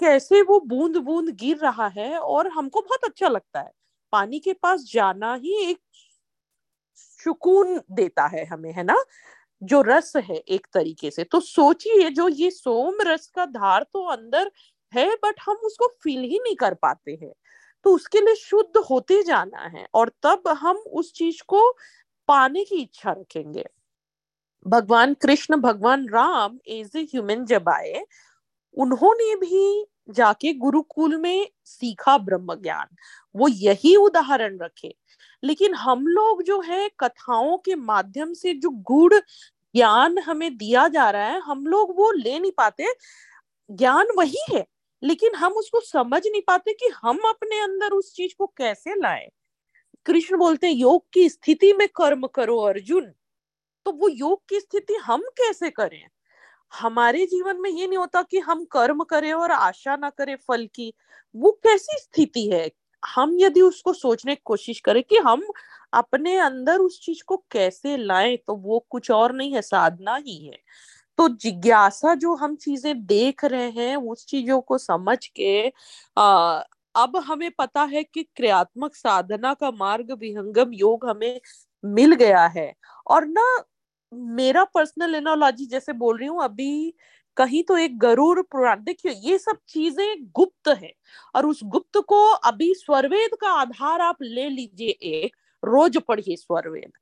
कैसे वो बूंद बूंद गिर रहा है और हमको बहुत अच्छा लगता है। पानी के पास जाना ही एक सुकून देता है हमें, है ना? जो रस है एक तरीके से। तो सोचिए, जो ये सोम रस का धार तो अंदर है बट हम उसको फील ही नहीं कर पाते हैं। तो उसके लिए शुद्ध होते जाना है और तब हम उस चीज़ को पाने की इच्छा रखेंगे। भगवान कृष्ण, भगवान राम एज ए ह्यूमन जब आए उन्होंने भी जाके गुरुकुल में सीखा ब्रह्म ज्ञान वो यही उदाहरण रखे। लेकिन हम लोग जो है, कथाओं के माध्यम से जो गुड़ ज्ञान हमें दिया जा रहा है, हम लोग वो ले नहीं पाते। ज्ञान वही है, लेकिन हम उसको समझ नहीं पाते कि हम अपने अंदर उस चीज़ को कैसे लाए। कृष्ण बोलते हैं, योग की स्थिति में कर्म करो अर्जुन। तो वो योग की स्थिति हम कैसे करें? हमारे जीवन में ये नहीं होता कि हम कर्म करें और आशा ना करें फल की। वो कैसी स्थिति है? हम यदि उसको सोचने की कोशिश करें कि हम अपने अंदर उस चीज़ को कैसे लाएँ तो वो कुछ और नहीं है साधना ही है। तो जिज्ञासा जो हम चीज़ें देख रहे हैं उस चीज़ों को समझ के आ, अब हमें पता है कि क्रियात्मक साधना का मार्ग विहंगम योग हमें मिल गया है। और ना मेरा पर्सनल एनोलॉजी जैसे बोल रही हूँ, अभी कहीं तो एक गरुड़ पुराण, देखिए ये सब चीज़ें गुप्त है और उस गुप्त को अभी स्वरवेद का आधार आप ले लीजिए एक, रोज पढ़िए स्वरवेद।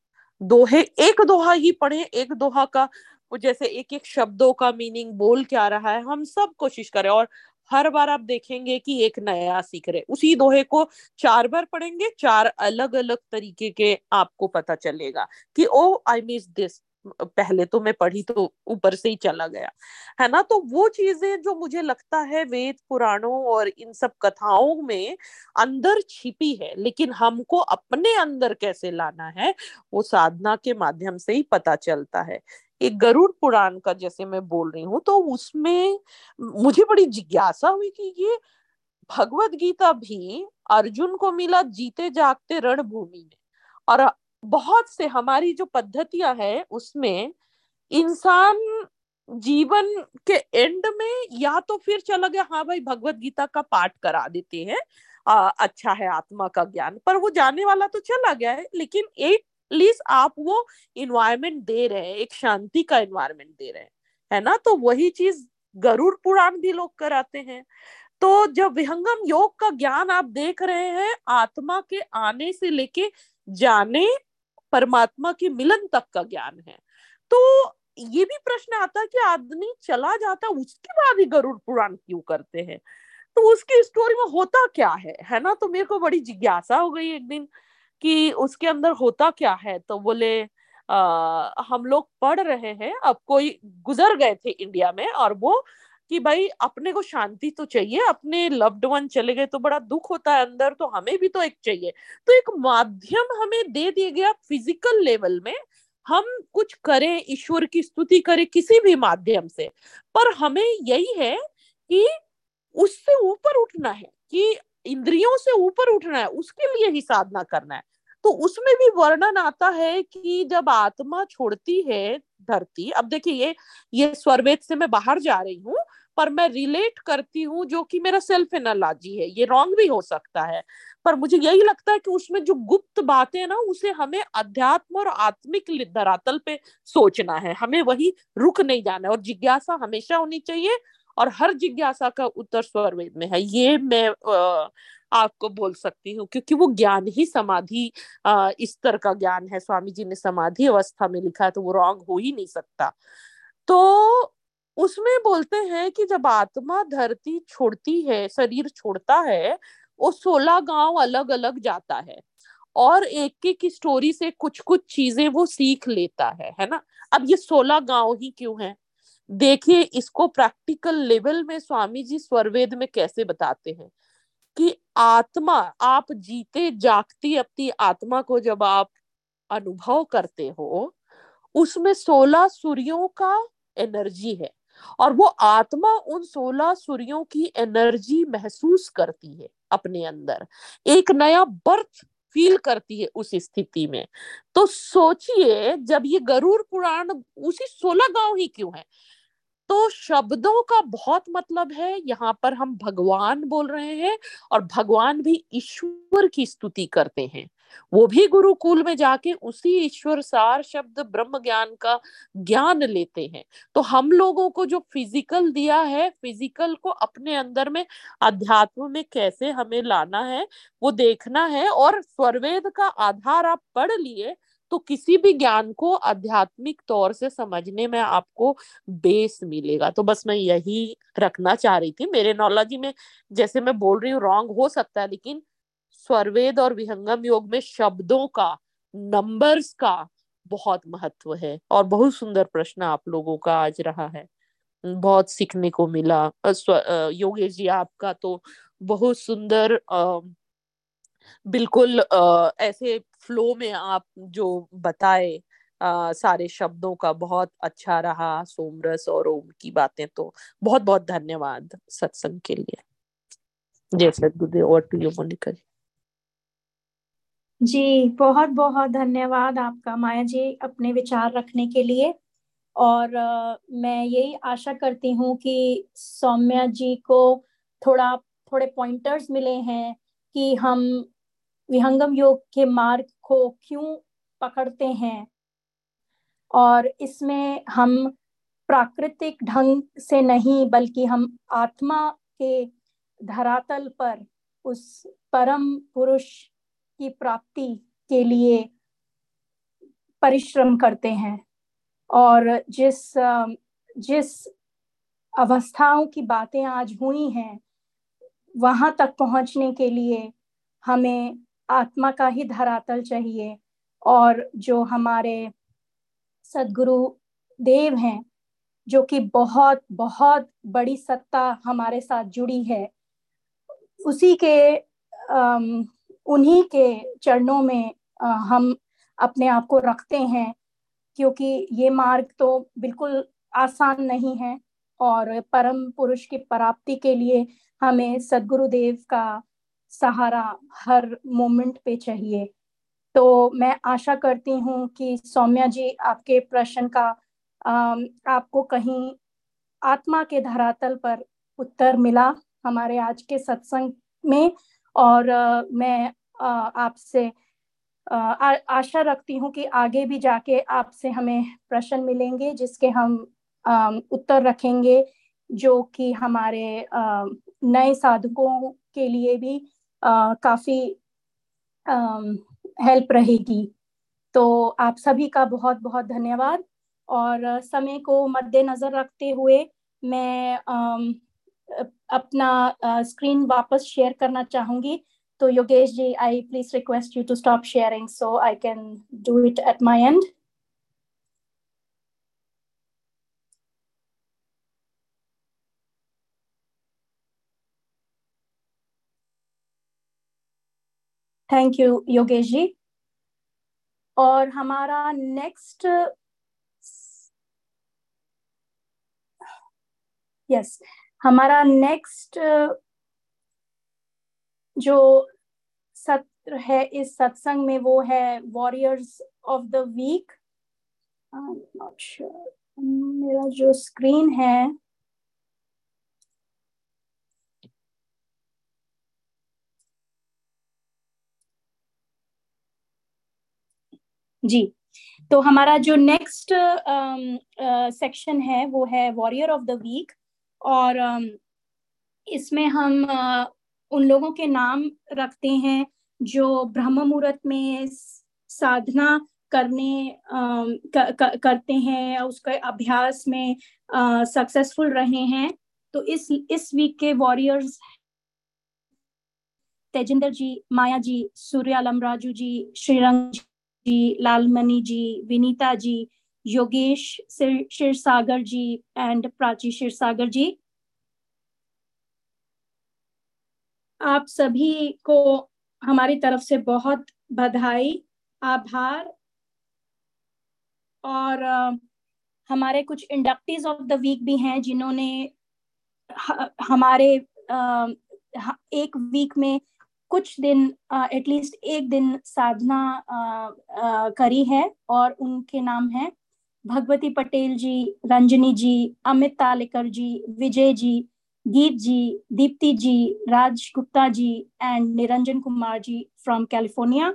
दोहे, एक दोहा ही पढ़े, एक दोहा का जैसे एक एक शब्दों का मीनिंग बोल क्या रहा है, हम सब कोशिश करें और हर बार आप देखेंगे कि एक नया सीख रहे उसी दोहे को चार बार पढ़ेंगे, चार अलग अलग तरीके के आपको पता चलेगा कि ओ आई मिस दिस पहले तो मैं पढ़ी तो ऊपर से ही चला गया। है ना? तो वो चीज़ें जो मुझे लगता है वेद, पुराणों और इन सब कथाओं में अंदर छिपी है, लेकिन हमको अपने अंदर कैसे लाना है, वो साधना के माध्यम से ही पता चलता है। एक गरुड़ पुराण का जैसे मैं बोल रही हूँ तो उसमें मुझे बड़ी जिज्ञासा हुई कि ये भगवत गीता भी अर्जुन को मिला जीते जागते रणभूमि में। और बहुत से हमारी जो पद्धतियाँ हैं उसमें इंसान जीवन के एंड में या तो फिर चला गया हाँ भाई भगवत गीता का पाठ करा देते हैं आ, अच्छा है आत्मा का ज्ञान पर वो जाने वाला तो चला गया है लेकिन एटलीस्ट आप वो इन्वायरमेंट दे रहे हैं एक शांति का इन्वायरमेंट दे रहे हैं है ना? तो वही चीज़ गरुड़ पुराण भी लोग कराते हैं। तो जब विहंगम योग का ज्ञान आप देख रहे हैं आत्मा के आने से लेके जाने परमात्मा के मिलन तक का ज्ञान है। तो ये भी प्रश्न आता कि आदमी चला जाता उसके बाद ही गरुड़ पुराण क्यों करते हैं? तो उसकी स्टोरी में होता क्या है? है ना? तो मेरे को बड़ी जिज्ञासा हो गई एक दिन कि उसके अंदर होता क्या है? तो बोले आ, हम लोग पढ़ रहे हैं अब कोई गुजर गए थे इंडिया में और वो कि भाई अपने को शांति तो चाहिए, अपने लव्ड वन चले गए तो बड़ा दुख होता है अंदर तो हमें भी तो एक चाहिए। तो एक माध्यम हमें दे दिया गया फ़िज़िकल लेवल में, हम कुछ करें, ईश्वर की स्तुति करें किसी भी माध्यम से। पर हमें यही है कि उससे ऊपर उठना है, कि इंद्रियों से ऊपर उठना है, उसके लिए ही साधना करना है। तो उसमें भी वर्णन आता है कि जब आत्मा छोड़ती है धरती, अब देखिए ये ये स्वरवेद से मैं बाहर जा रही हूँ, पर मैं रिलेट करती हूँ जो कि मेरा सेल्फ एनालॉजी है, ये रॉन्ग भी हो सकता है। पर मुझे यही लगता है कि उसमें जो गुप्त बातें ना, उसे हमें अध्यात्म और आत्मिक धरातल पे सोचना है, हमें वही रुक नहीं जाना है और जिज्ञासा हमेशा होनी चाहिए और हर जिज्ञासा का उत्तर स्वरवेद में है। ये मैं आपको बोल सकती हूँ, क्योंकि वो ज्ञान ही समाधि स्तर का ज्ञान है। स्वामी जी ने समाधि अवस्था में लिखा है तो वो रॉन्ग हो ही नहीं सकता। तो उसमें बोलते हैं कि जब आत्मा धरती छोड़ती है, शरीर छोड़ता है, वो सोलह गाँव अलग अलग जाता है और एक एक स्टोरी से कुछ कुछ चीज़ें वो सीख लेता है है ना? अब ये सोलह गाँव ही क्यों है? देखिए, इसको प्रैक्टिकल लेवल में स्वामी जी स्वरवेद में कैसे बताते हैं? कि आत्मा, आप जीते जागती अपनी आत्मा को जब आप अनुभव करते हो, उसमें सोलह सूर्यों का एनर्जी है और वो आत्मा उन सोलह सूर्यों की एनर्जी महसूस करती है अपने अंदर। एक नया बर्थ फील करती है उस स्थिति में। तो सोचिए, जब ये गरुड़ पुराण, उसी सोलह गाँव ही क्यों है? तो शब्दों का बहुत मतलब है, यहाँ पर हम भगवान बोल रहे हैं और भगवान भी ईश्वर की स्तुति करते हैं। वो भी गुरुकुल में जाके उसी ईश्वर सार शब्द ब्रह्म ज्ञान का ज्ञान लेते हैं। तो हम लोगों को जो फ़िज़िकल दिया है, फ़िज़िकल को अपने अंदर में, अध्यात्म में कैसे हमें लाना है, वो देखना है और स्वरवेद का आधार आप पढ़ लिए तो किसी भी ज्ञान को आध्यात्मिक तौर से समझने में आपको बेस मिलेगा। तो बस मैं यही रखना चाह रही थी। मेरे नॉलेज में जैसे मैं बोल रही हूँ, रॉन्ग हो सकता है, लेकिन स्वरवेद और विहंगम योग में शब्दों का, नंबर्स का बहुत महत्व है और बहुत सुंदर प्रश्न आप लोगों का आज रहा है। बहुत सीखने को मिला। योगेश जी, आपका तो बहुत सुंदर बिल्कुल ऐसे फ्लो में आप जो बताए आ, सारे शब्दों का बहुत अच्छा रहा सोमरस और ओम की बातें तो। बहुत बहुत धन्यवाद सत्संग के लिए। जय सदगुरुदेव और टू यू मोनिका जी। जी बहुत बहुत धन्यवाद आपका माया जी अपने विचार रखने के लिए। और आ, मैं यही आशा करती हूँ कि सौम्या जी को थोड़ा थोड़े पॉइंटर्स मिले हैं कि हम विहंगम योग के मार्ग को क्यों पकड़ते हैं? और इसमें हम प्राकृतिक ढंग से नहीं, बल्कि हम आत्मा के धरातल पर उस परम पुरुष की प्राप्ति के लिए परिश्रम करते हैं। और जिस जिस अवस्थाओं की बातें आज हुई हैं, वहाँ तक पहुँचने के लिए हमें आत्मा का ही धरातल चाहिए और जो हमारे सदगुरु देव हैं, जो कि बहुत बहुत बड़ी सत्ता हमारे साथ जुड़ी है, उसी के उन्हीं के चरणों में हम अपने आप को रखते हैं, क्योंकि ये मार्ग तो बिल्कुल आसान नहीं है और परम पुरुष की प्राप्ति के लिए हमें सदगुरुदेव का सहारा हर मोमेंट पे चाहिए। तो मैं आशा करती हूँ कि सौम्या जी आपके प्रश्न का आपको कहीं आत्मा के धरातल पर उत्तर मिला हमारे आज के सत्संग में। और मैं आपसे आशा रखती हूँ कि आगे भी जाके आपसे हमें प्रश्न मिलेंगे, जिसके हम उत्तर रखेंगे, जो कि हमारे नए साधकों के लिए भी काफ़ी हेल्प रहेगी। तो आप सभी का बहुत बहुत धन्यवाद। और समय को मद्देनजर रखते हुए मैं अपना स्क्रीन वापस शेयर करना चाहूँगी। तो Yogesh ji I please request you to stop sharing so I can do it at my end thank you Yogesh ji और हमारा नेक्स्ट यस हमारा नेक्स्ट जो सत्र है, इस सत्संग में वो है वॉरियर्स ऑफ़ द वीक मेरा जो स्क्रीन है जी। तो हमारा जो नेक्स्ट सेक्शन uh, है वो है वॉरियर ऑफ़ द वीक और um, इसमें हम uh, उन लोगों के नाम रखते हैं जो ब्रह्म मुहूर्त में साधना करने uh, क, क, करते हैं उसके अभ्यास में सक्सेसफुल uh, रहे हैं। तो इस इस वीक के वॉरियर्स तेजिंदर जी माया जी सूर्यालम राजू जी श्रीरंग जी लालमणि जी, विनीता जी, योगेश शिरसागर जी एंड प्राची शिरसागर जी। आप सभी को हमारी तरफ़ से बहुत बधाई, आभार। और हमारे कुछ इंडक्टीज ऑफ़ द वीक भी हैं जिन्होंने हमारे एक वीक में कुछ दिन एटलीस्ट एक दिन साधना करी है और उनके नाम है भगवती पटेल जी, रंजनी जी, Amit Talekar ji, Vijay ji, Geet ji, Deepti ji, Raj Gupta ji and Niranjan Kumar ji from California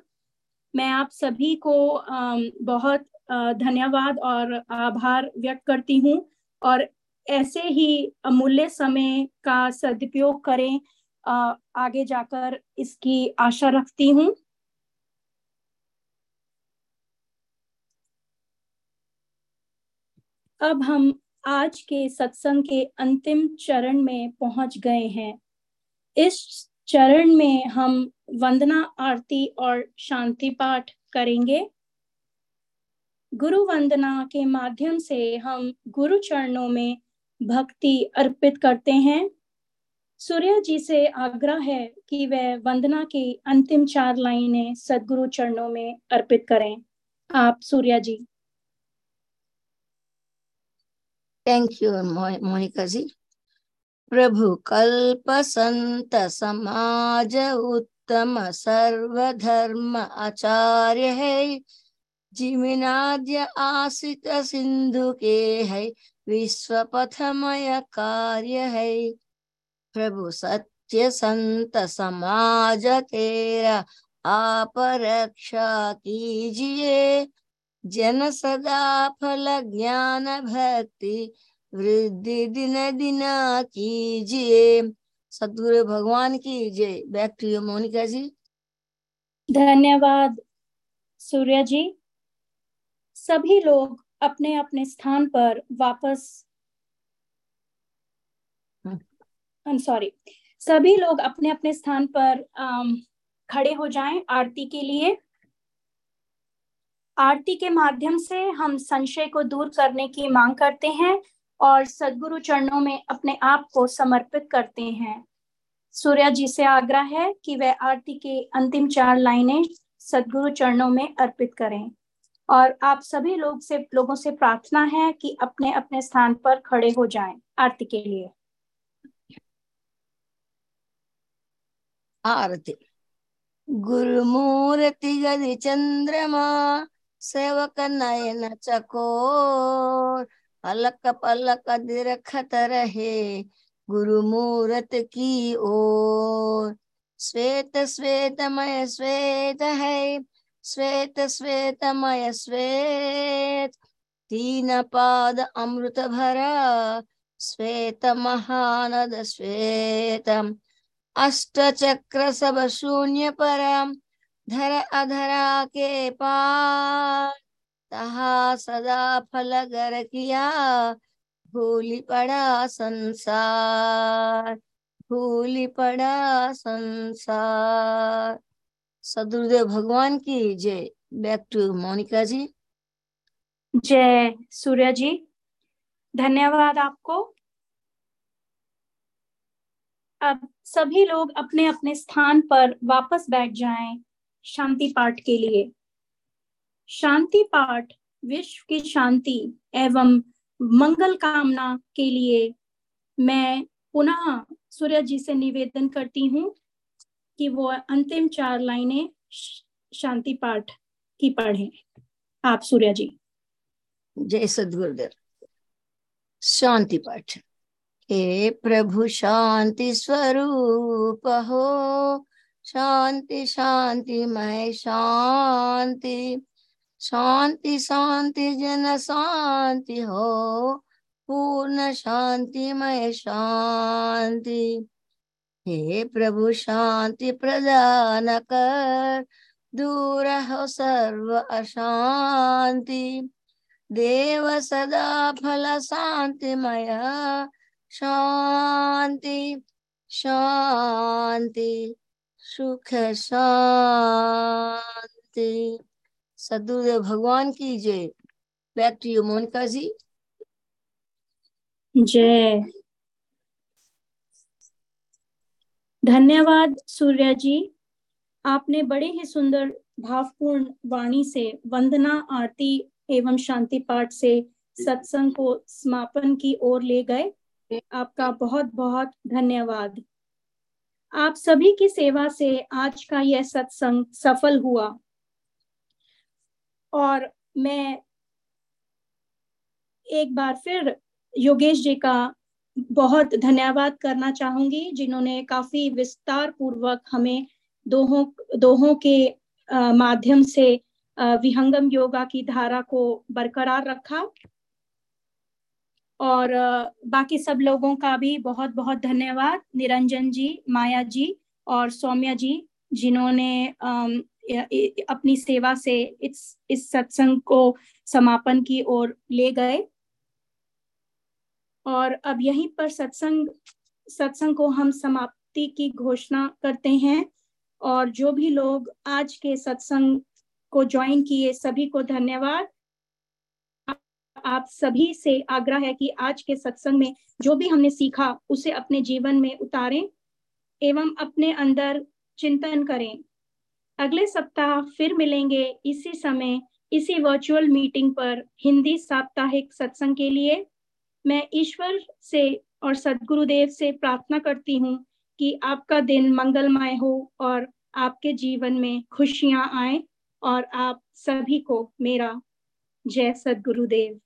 मैं आप सभी को बहुत धन्यवाद और आभार व्यक्त करती हूँ और ऐसे ही अमूल्य समय का सदुपयोग करें। आगे जाकर इसकी आशा रखती हूँ। अब हम आज के सत्संग के अंतिम चरण में पहुँच गए हैं। इस चरण में हम वंदना आरती और शांति पाठ करेंगे। गुरु वंदना के माध्यम से हम गुरु चरणों में भक्ति अर्पित करते हैं। सूर्या जी से आग्रह है कि वह वंदना की अंतिम चार लाइनें सदगुरु चरणों में अर्पित करें। आप, सूर्या जी। Thank you Monika ji. प्रभु कल्प संत समाज उत्तम सर्वधर्म आचार्य है। जिमिनाद्य आश्रित सिंधु के है। विश्व पथमय कार्य है। प्रभु सत्य संत समाज तेरा, आप रक्षा कीजिए। जन सदा फल ज्ञान भक्ति, वृद्धि दिन दिन कीजिए। सदगुरु भगवान की जय। Back to you, Monika ji. धन्यवाद, सूर्य जी। सभी लोग अपने अपने स्थान पर वापस सॉरी सभी लोग अपने अपने स्थान पर um, खड़े हो जाएँ आरती के लिए। आरती के माध्यम से हम संशय को दूर करने की मांग करते हैं और सदगुरु चरणों में अपने आप को समर्पित करते हैं। सूर्या जी से आग्रह है कि वह आरती के अंतिम चार लाइनें सदगुरु चरणों में अर्पित करें। और आप सभी लोग से लोगों से प्रार्थना है कि अपने अपने स्थान पर खड़े हो जाएँ आरती के लिए। आरती। गुरुमूर्ति गदि चंद्रमा, सेवक नयन चकोर पलक पलक दिरखत रहे गुरुमूर्त की ओर। श्वेत, श्वेतमय, श्वेत है, श्वेत, श्वेतमय, श्वेत। तीन पाद अमृत भरा, श्वेत महानद श्वेतम। अष्ट चक्र सब शून्य परम धर अधरा के पार। तहा सदा फल गर किया भूली पड़ा संसार, भूली पड़ा संसार। सदुर्देव भगवान की जय। Back to Monika ji. जय सूर्य जी। धन्यवाद आपको। अब सभी लोग अपने अपने स्थान पर वापस बैठ जाएँ शांति पाठ के लिए। शांति पाठ विश्व की शांति एवं मंगल कामना के लिए मैं पुनः सूर्य जी से निवेदन करती हूँ कि वो अंतिम चार लाइनें शांति पाठ की पढ़ें। आप सूर्य जी। जय सदगुरुदेव। शांति पाठ। हे प्रभु शांति स्वरूप हो। शांति शांति, मय शांति। शांति शांति, जन शांति हो। पूर्ण शांति, मय शांति। हे प्रभु शांति प्रदान कर। दूर हो सर्व अशांति। देव सदा फल शांतिमय शांति शांति, सुख, शांति। सदुदेव भगवान की जय। Back to you Monika ji. जय। धन्यवाद, सूर्य जी। आपने बड़े ही सुंदर, भावपूर्ण वाणी से वंदना, आरती एवं शांति पाठ से सत्संग को समापन की ओर ले गए। आपका बहुत बहुत धन्यवाद। आप सभी की सेवा से आज का यह सत्संग सफल हुआ। और मैं एक बार फिर योगेश जी का बहुत धन्यवाद करना चाहूँगी, जिन्होंने काफ़ी विस्तार पूर्वक हमें दोहों दोहों के माध्यम से विहंगम योगा की धारा को बरकरार रखा। और बाकी सब लोगों का भी बहुत बहुत धन्यवाद, निरंजन जी, माया जी और सौम्या जी, जिन्होंने अपनी सेवा से इस इस सत्संग को समापन की ओर ले गए। और अब यहीं पर सत्संग सत्संग को हम समाप्ति की घोषणा करते हैं। और जो भी लोग आज के सत्संग को ज्वाइन किए, सभी को धन्यवाद। आप सभी से आग्रह है कि आज के सत्संग में जो भी हमने सीखा, उसे अपने जीवन में उतारें एवं अपने अंदर चिंतन करें। अगले सप्ताह फिर मिलेंगे इसी समय, इसी वर्चुअल मीटिंग पर हिंदी साप्ताहिक सत्संग के लिए। मैं ईश्वर से और सदगुरुदेव से प्रार्थना करती हूँ कि आपका दिन मंगलमय हो और आपके जीवन में खुशियाँ आए और आप सभी को मेरा जय सदगुरुदेव।